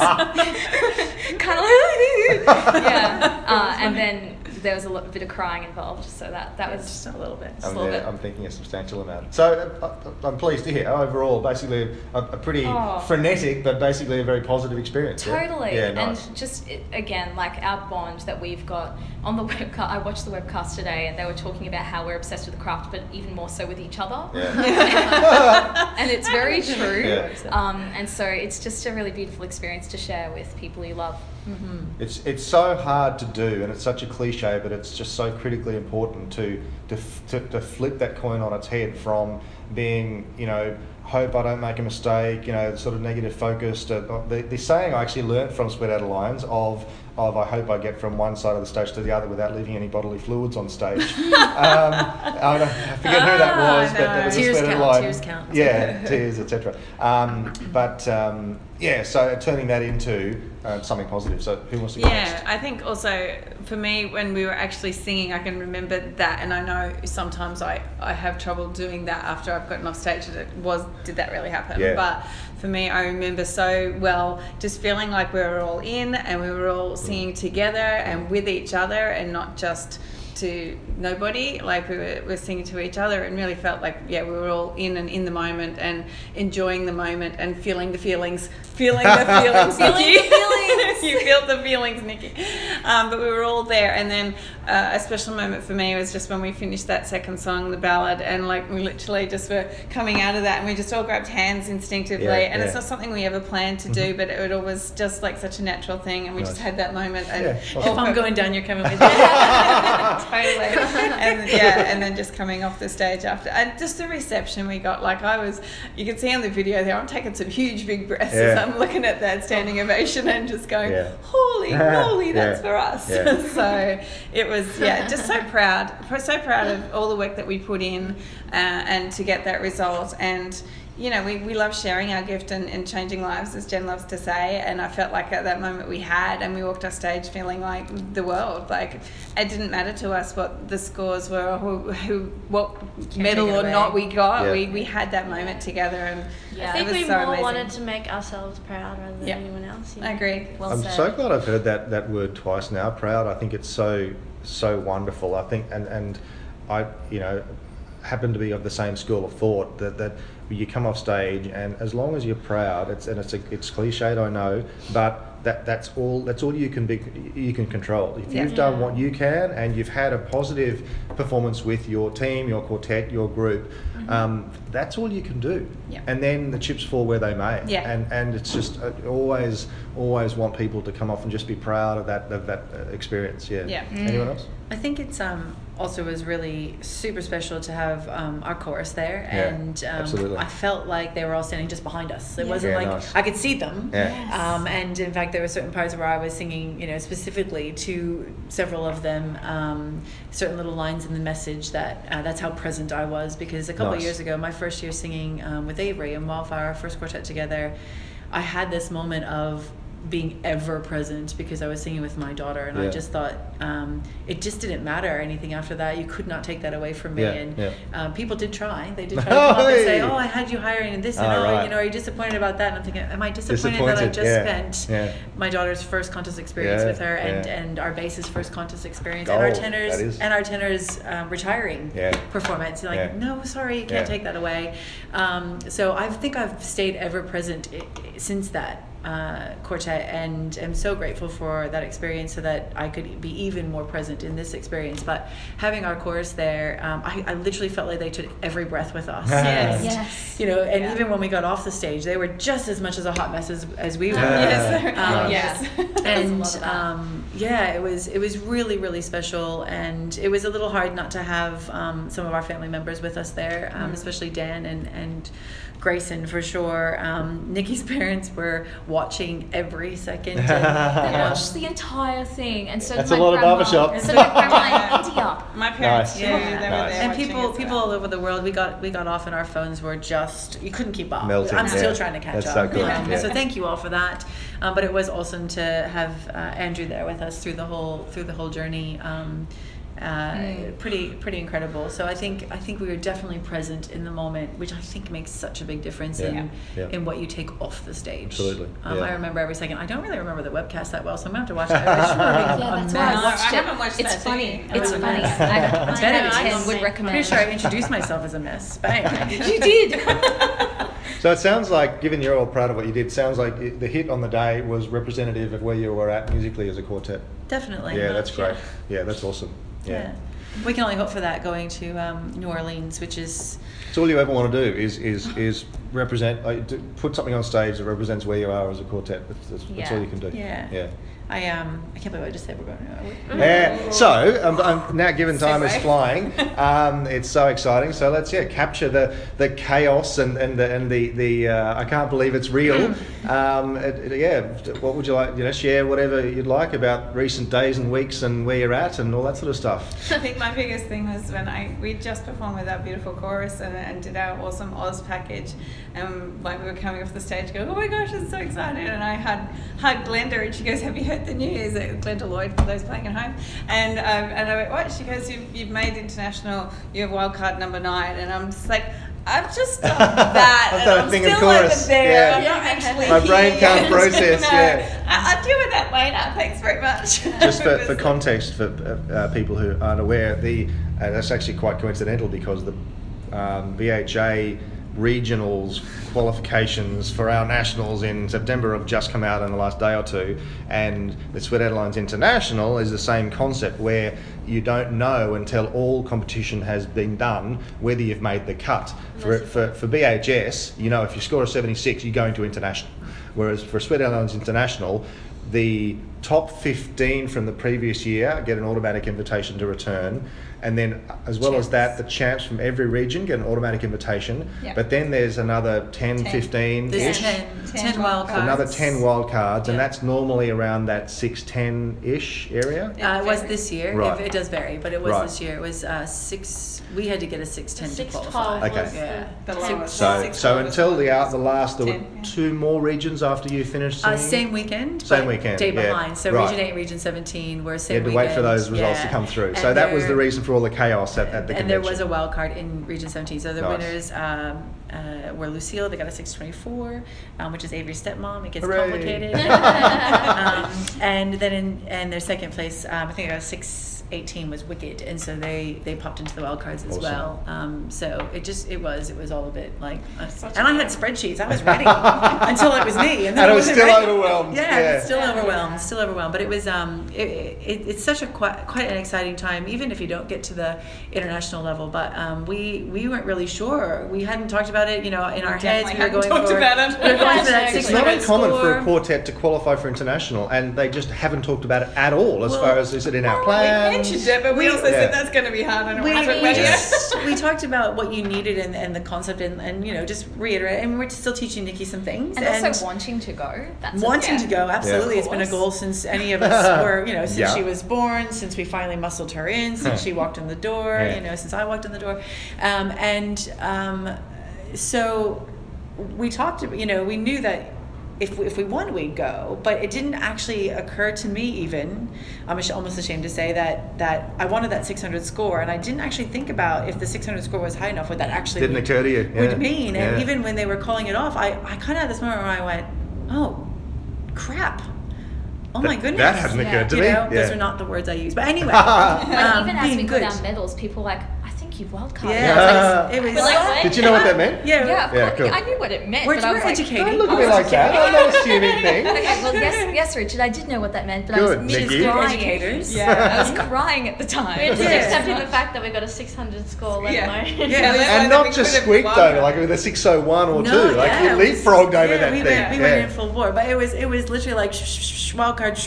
kind of like yeah. Uh, and then there was a lot, bit of crying involved, so that that was Just a little bit. Just a I'm, little there, bit. I'm thinking a substantial amount. So uh, I'm pleased to hear. Overall, basically a, a pretty Oh. frenetic, but basically a very positive experience. yeah? Totally. Yeah, nice. And just again, like our bond that we've got on the webcast. I watched the webcast today, and they were talking about how we're obsessed with the craft, but even more so with each other. yeah. and it's very true. Yeah. Um, and so it's just a really beautiful experience to share with people you love. It's it's so hard to do, and it's such a cliche, but it's just so critically important to to, to to flip that coin on its head from being you know hope I don't make a mistake, you know, sort of negative focused. Uh, the, the saying I actually learnt from Sweet Adelines of of I hope I get from one side of the stage to the other without leaving any bodily fluids on stage. um, I, don't, I forget who that Ah, was, but there was a Tears of count, Lions- tears count. Yeah, tears, etc. Um, but um, yeah, so turning that into um, something positive. So who wants to go Yeah, next? I think also for me, when we were actually singing, I can remember that, and I know sometimes I, I have trouble doing that after I've gotten off stage. It was did that really happen? Yeah. But for me, I remember so well just feeling like we were all in and we were all singing together and with each other, and not just to nobody. Like we were, were singing to each other, and really felt like yeah, we were all in and in the moment and enjoying the moment and feeling the feelings, feeling the feelings, Feeling the feelings. you felt the feelings, Nikki. Um, but we were all there, and then uh, a special moment for me was just when we finished that second song, the ballad, and like we literally just were coming out of that, and we just all grabbed hands instinctively, Yeah, and it's yeah. Mm-hmm. not something we ever planned to do, but it, all was just like such a natural thing, and we just had that moment. And Yeah, If. I'm going down, you're coming with me. totally. And yeah, and then just coming off the stage after, and just the reception we got. Like I was, you can see on the video there, I'm taking some huge big breaths as Yeah. I'm looking at that standing ovation and just going, Yeah. "Holy moly, that's Yeah. for us!" Yeah. so it was, yeah, just so proud, so proud of all the work that we put in, uh, and to get that result. And you know, we, we love sharing our gift and, and changing lives, as Jen loves to say. And I felt like at that moment we had, and we walked off stage feeling like the world. Like it didn't matter to us what the scores were or who, who what medal take it or not we got. Yeah. We, we had that moment together, and Yeah. I think it was we so more amazing. wanted to make ourselves proud rather than Yeah. anyone else. you I agree. Well I'm said. so glad I've heard that, that word twice now. Proud. I think it's so so wonderful. I think and and I you know happen to be of the same school of thought that that you come off stage and as long as you're proud, it's and it's a, it's cliched I know, but that that's all that's all you can be you can control. If Yeah. you've done what you can and you've had a positive performance with your team, your quartet, your group, um, that's all you can do. Yeah. And then the chips fall where they may. Yeah. And and it's just uh, always always want people to come off and just be proud of that of that uh, experience. Yeah. Yeah. Anyone else? I think it's um, also was really super special to have um, our chorus there, Yeah, and um, absolutely. I felt like they were all standing just behind us. It Yeah. wasn't Yeah, like nice. I could see them. Yeah. Um, and in fact, there were certain parts where I was singing, you know, specifically to several of them, um, certain little lines in the message that uh, that's how present I was. Because a couple Nice. of years ago, my first year singing um, with Avery and Wildfire, our first quartet together, I had this moment of being ever present because I was singing with my daughter, and I just thought um, it just didn't matter anything after that. You could not take that away from me. Yeah, and yeah. um, people did try. They did try to come up and say, "Oh, I had you hiring and this, and Ah, oh, right. you know, are you disappointed about that?" And I'm thinking, "Am I disappointed, that I just yeah, spent yeah. my daughter's first contest experience Yeah, with her, and yeah. and our bass's first contest experience, and our Oh, tenors, is- and our tenors um, retiring Yeah. performance? Like, Yeah. no, sorry, you can't Yeah. take that away. Um, so I think I've stayed ever present i- i- since that uh, quartet, and am so grateful for that experience, so that I could be even more present in this experience. But having our chorus there, um, I, I literally felt like they took every breath with us. Yes. And, Yes. You know, and Yeah. even when we got off the stage, they were just as much as a hot mess as, as we were. Yeah. Yes. Um, yes. and lot of that. um, yeah, it was it was really really special, and it was a little hard not to have um, some of our family members with us there, um, especially Dan and and Grayson for sure. Um, Nikki's parents were watching every second. And, They you watched the entire thing, and so That's did a my lot of grandma. barbershop. So my grandma in India. My parents Nice. too. Yeah. They were Nice. there and people as people well. all over the world we got we got off and our phones were just you couldn't keep up Melting, i'm still yeah. trying to catch That's so up good, Um, yeah. so thank you all for that um, but it was awesome to have uh, andrew there with us through the whole through the whole journey um, uh, Mm. pretty pretty incredible so i think i think we were definitely present in the moment which i think makes such a big difference Yeah. in Yeah. in what you take off the stage Absolutely, um, yeah. i remember every second i don't really remember the webcast that well so i'm gonna have to watch it i just Yeah, that's why I No, watched I haven't watched it's that funny. too. It's funny. nice. I, It's I, better know, to I taste. would I'm recommend. pretty sure i introduced myself as a mess bang you did. So it sounds like, given you're all proud of what you did, sounds like it- the hit on the day was representative of where you were at musically as a quartet. definitely yeah, that's yeah. great. Yeah, that's awesome. Yeah. Yeah. We can only hope for that going to um, New Orleans, which is So all you ever want to do is is is represent, uh, put something on stage that represents where you are as a quartet. That's, that's, that's all you can do. yeah. Yeah. I um I can't believe I just said we're going. To, Yeah. So um, um, now, given time is Segue. flying, um, it's so exciting. So let's yeah capture the, the chaos and and the and the, the uh, I can't believe it's real. Um, it- it- yeah. What would you like? You know, share whatever you'd like about recent days and weeks and where you're at and all that sort of stuff. I think my biggest thing was when I we just performed with our beautiful chorus and, and did our awesome Oz package, and like we were coming off the stage, going, oh my gosh, it's so excited! And I had hugged Glenda, and she goes, have you heard the news? Uh, Glenda Lloyd for those playing at home, and um, and I went, what? She goes, you've, you've made international, you have wildcard number nine, and I'm just like. I've just done that. I've and done a I'm thing of still chorus, over there. yeah. I'm not actually My brain can't yet. process, No. yeah. I, I'll deal with that later. Thanks very much. Just for, for context, for uh, uh, people who aren't aware, the uh, that's actually quite coincidental because the um, BHA regionals qualifications for our nationals in September have just come out in the last day or two, and the Sweet Adelines International is the same concept where you don't know until all competition has been done whether you've made the cut. For, for, for BHS, you know if you score a 76, you're going to international. Whereas for Sweet Adelines International, the top 15 from the previous year get an automatic invitation to return, and then as well as that, the champs from every region get an automatic invitation. Yeah. But then there's another 10, 15 There's ish. 10, 10, 10 wild cards. Another 10 wild cards, and that's normally around that 6 10 ish area. Uh, it was this year. Right. It, it does vary, but it was Right. this year. It was uh, six. We had to get a six ten to Six qualify. Okay. Yeah. The the lowest. So, Six so until the out the last, there were yeah. two more regions after you finished Uh, same weekend. Same weekend, Day yeah. behind. So Right. Region 8, Region 17 were You same had to weekend. wait for those results to come through. And so that was the reason for all the chaos at, at the and there was a wild card in Region 17. So the Nice. winners um, uh, were Lucille, they got a 624, um, which is Avery's stepmom. It gets Hooray. complicated. um, and then in and their second place, um, I think I got a 618 was Wicked, and so they they popped into the wild cards as Awesome. well. Um, so it just it was it was all a bit like, uh, Such and I had spreadsheets. I was ready until it was me, and then And I was still ready. overwhelmed, Yeah, yeah. it's still overwhelmed, still overwhelmed. But it was um, it, it, it's such a quite quite an exciting time, even if you don't get to the international level. But um, we we weren't really sure. We hadn't talked about it, you know, in our heads. We were going talked for about it. we were going for that It's not 600 uncommon for a quartet to qualify for international, and they just haven't talked about it at all. As Well, far as is it in our We plans? Mentioned it, but we, We- also Yeah. said that's going to be hard. I don't We, have it we, just, we talked about what you needed and, and the concept and, and you know just reiterate and we're still teaching Nikki some things And, also wanting to go. That's a- wanting Yeah. to go absolutely Of it's been a goal since any of us were you know since Yeah. she was born since we finally muscled her in since she walked in the door Yeah. you know since i walked in the door um, and um, so we talked about you know we knew that if we, if we won we'd go but it didn't actually occur to me even i'm almost ashamed to say that that i wanted that 600 score and i didn't actually think about if the 600 score was high enough what that actually Didn't would- occur to you, yeah. would mean and Yeah. even when they were calling it off i, I kind of had this moment where i went oh crap oh my goodness that hasn't Yeah. occurred to you me. know, those are not the words I use, but anyway. Like um, even as being we good. got our medals, people like, Thank you wild carded. Yeah, it was. It was like, Did you know what that meant? Yeah, yeah, of yeah, course. Cool. I knew what it meant. Well, but I was like. Don't look at me like that. I'm not assuming things. okay, well, yes, yes, Richard, I did know what that meant, but Good, I was Nikki. crying. Educators. Yeah, I was crying at the time. We're just yeah. accepting the fact that we got a 600 score, let yeah. alone. Yeah, and not just squeaked over like with a 601 or two. Like you leapfrogged over that thing. We went in full bore, but it was it was literally like wild card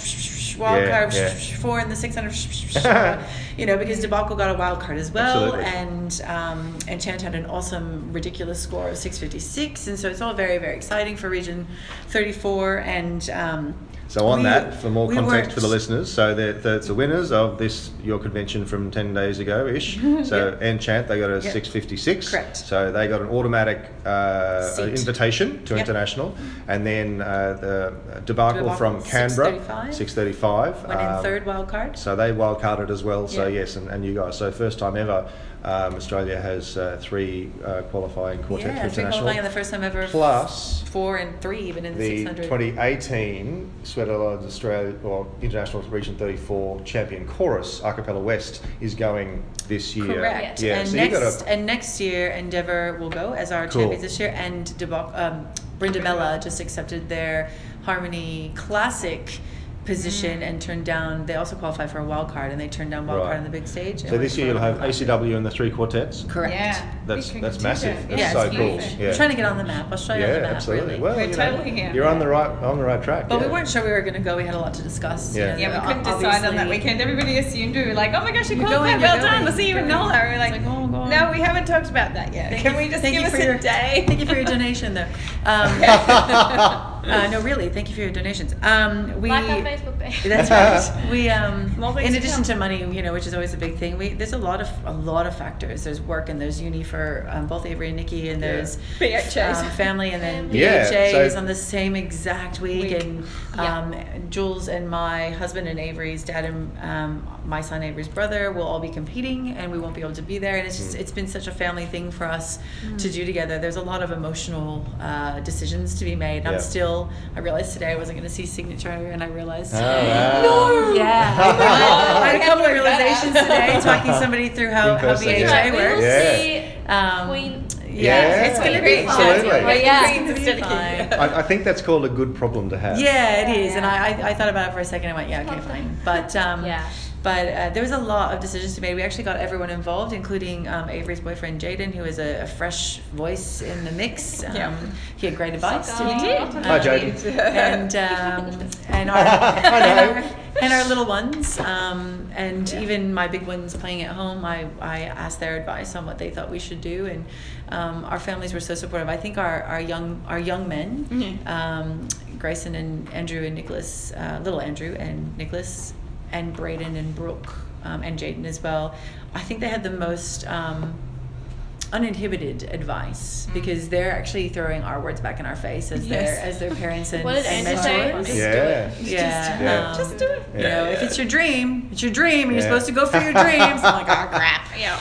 wild yeah, card yeah. four in the 600 you know, because Debacle got a wild card as well, Absolutely. and um, and Chant had an awesome, ridiculous score of six fifty six, and so it's all very very exciting for Region thirty four, and um, So on we- that, for more we context for the listeners, so the, the, the winners of this your convention from ten days ago ish. So Enchant they got a Yep. six fifty six. Correct. So they got an automatic uh, invitation to Yep. international, and then uh, the debacle, Debacle, from Canberra 635. six thirty five. went in third wild card. So they wildcarded as well. So yes, and, and you guys. So first time ever, um, Australia has uh, three uh, qualifying quartet Yeah, for three international. qualifying the first time ever. Plus four and three even in the, the 600. 2018 Sweet Adelines Australia or International Region 34 champion chorus A Cappella West is going this year. Correct. Yeah. And so next a and next year Endeavour will go as our Cool. champions this year and Debac- um, Brindabella just accepted their Harmony Classic position and turned down they also qualified for a wild card and they turned down wild Right. card on the big stage. so this year you'll have a wild card. ACW and the three quartets. Correct. Yeah. That's that's massive. that. That's Yeah, so it's cool. huge. Yeah. We're trying to get on the map. Australia yeah, on the map, absolutely. really. Well, We're you know, totally here. you're on the right on the right track. but yeah. we weren't sure we were going to go. We had a lot to discuss. Yeah. Yeah, we couldn't decide on that weekend. Everybody assumed we were like, oh my gosh, you You're qualified, going, well you're done, going, we'll see you in NOLA. We're like, oh, God. no, we haven't talked about that yet. Can we just give us a day? Thank you for your donation, though. Um, Uh, no, really, thank you for your donations. Um, we, Like our Facebook page. That's right. We, um, in addition come. to money, you know, which is always a big thing. We there's a lot of a lot of factors. There's work and there's uni for um, both Avery and Nikki, and Yeah. there's BHAs. um, family, and then Yeah, BHAs so- on the same exact week. Week. And Yeah. um, Jules and my husband and Avery's dad and um, my son Avery's brother will all be competing, and we won't be able to be there. And it's Mm. just it's been such a family thing for us to do together. There's a lot of emotional uh, decisions to be made. Yeah. I'm still. I realized today I wasn't going to see signature, and I realized. Oh, wow. Yeah, I had a couple of realizations today talking somebody through how, In how person, BHA yeah. we will works. Yeah. see Um, Queen. yeah, it's gonna be fun. Absolutely. Well, yeah. It's gonna be fine. I, I think that's called a good problem to have. Yeah, it is, and Yeah. I, I, I thought about it for a second. I went, yeah, okay, fine. But um, Yeah. But uh, there was a lot of decisions to be made. We actually got everyone involved, including um, Avery's boyfriend Jaden, who is a, a fresh voice in the mix. Um, Yeah. He had great advice. Suck didn't he? up. Hi, Jaden. and um, and our, I and our and our little ones, um, and even my big ones playing at home. I, I asked their advice on what they thought we should do, and um, our families were so supportive. I think our, our young our young men, um, Grayson and Andrew and Nicholas, uh, little Andrew and Nicholas, and Braden and Brooke um, and Jaden as well. I think they had the most. Um, uninhibited advice because they're actually throwing our words back in our face as their as their parents and, What did and Andrew say? mentors. Just yeah. Yeah, Yeah. um, Just do it. You Yeah. know, if it's your dream, it's your dream, and you're supposed to go for your dreams. I'm like, oh crap. Yeah.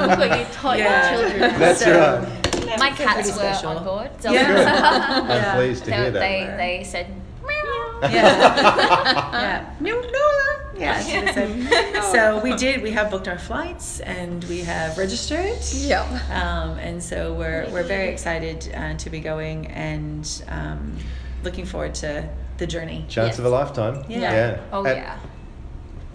Um, Look what you taught Yeah. your children. That's So- right. My cats were special. on board. So Yeah. I'm Yeah. pleased to they, hear that. they, they said, meow. yeah. yeah. No, Nola. Yeah. that's what it said. So we did. We have booked our flights and we have registered. Yep. Um, and so we're we're very excited uh, to be going and um, looking forward to the journey. Chance Yes. of a lifetime. Yeah. Oh, And yeah.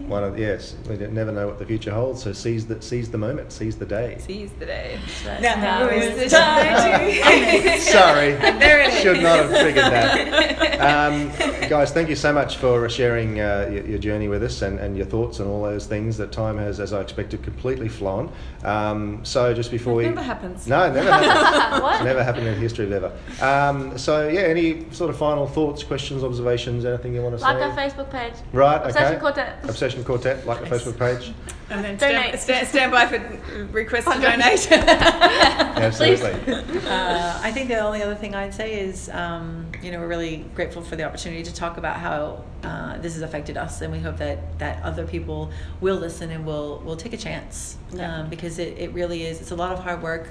One of yes, we never know what the future holds. So seize the seize the moment, seize the day. Seize the day. right. Now, Now is is the time to. Sorry, There it is. should not have triggered that. Um, guys, thank you so much for sharing uh, your, your journey with us and, and your thoughts and all those things that time has, as I expected, completely flown. Um, so just before we Never happens. no, it never happened. What? Never happened in the history of ever. Um, so yeah, any sort of final thoughts, questions, observations, anything you want to Like say? Like our Facebook page. Right, okay. Obsession Quartet. Obsession Quartet, like the Facebook page. And then Donate. stand, stand, stand by for requests to donate. Absolutely. Uh, I think the only other thing I'd say is, um, you know, we're really grateful for the opportunity to talk about how uh, this has affected us, and we hope that that other people will listen and will will take a chance um, because it, it really is. It's a lot of hard work.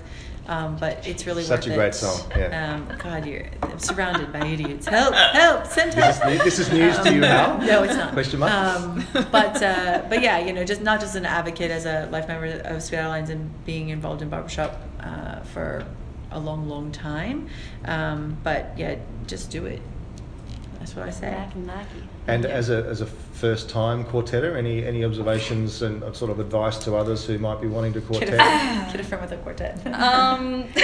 Um, but it's really Such worth a great it. song, yeah. Um, God, you're I'm surrounded by idiots. Help! Help! Send help! This is, this is news to you now. No, it's not. Question mark? Um, but uh, but yeah, you know, just not just an advocate as a life member of Sweet Adelines and being involved in barbershop uh, for a long, long time. Um, but yeah, just do it. That's what I say. Nike, Nike. And as a as a first time quartetter, any any observations and sort of advice to others who might be wanting to Get a, quartet? get a friend with a quartet. Um,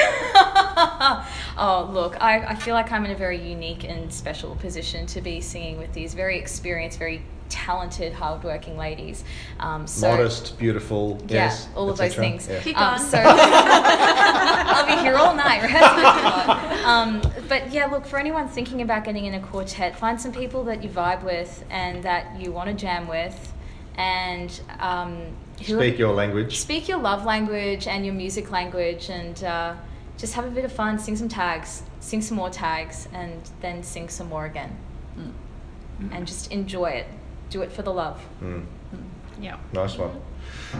oh, look, I, I feel like I'm in a very unique and special position to be singing with these very experienced, very talented, hardworking ladies. Um, so, Modest, beautiful, Yeah, yes, all of those things. Yeah. Keep Um, going. so I'll be here all night rehearsing. um, but yeah, look for anyone thinking about getting in a quartet, find some people that you vibe with and that you want to jam with, and um, Speak your language. speak your love language and your music language, and uh, just have a bit of fun. Sing some tags, sing some more tags, and then sing some more again, and just enjoy it. Do it for the love. Mm. yeah. Nice one.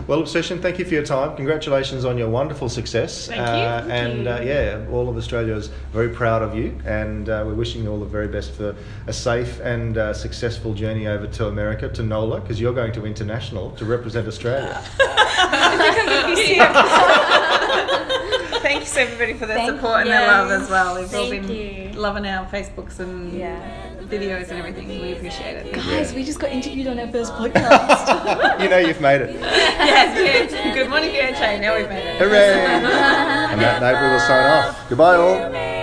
Well, Obsession, thank you for your time. Congratulations on your wonderful success. Thank you. Uh, Thank and you. Uh, yeah, all of Australia is very proud of you, and uh, we're wishing you all the very best for a safe and uh, successful journey over to America, to NOLA, because you're going to international to represent Australia. Thanks everybody for their Thank support and their love as well. We've all been you. loving our Facebooks and Yeah. Videos and everything. We appreciate it. Guys, we just got interviewed on our first podcast. you know you've made it. yes, yes. Good morning, BHA. Now we've made it. Hooray! On that note, we will sign off. Goodbye, all.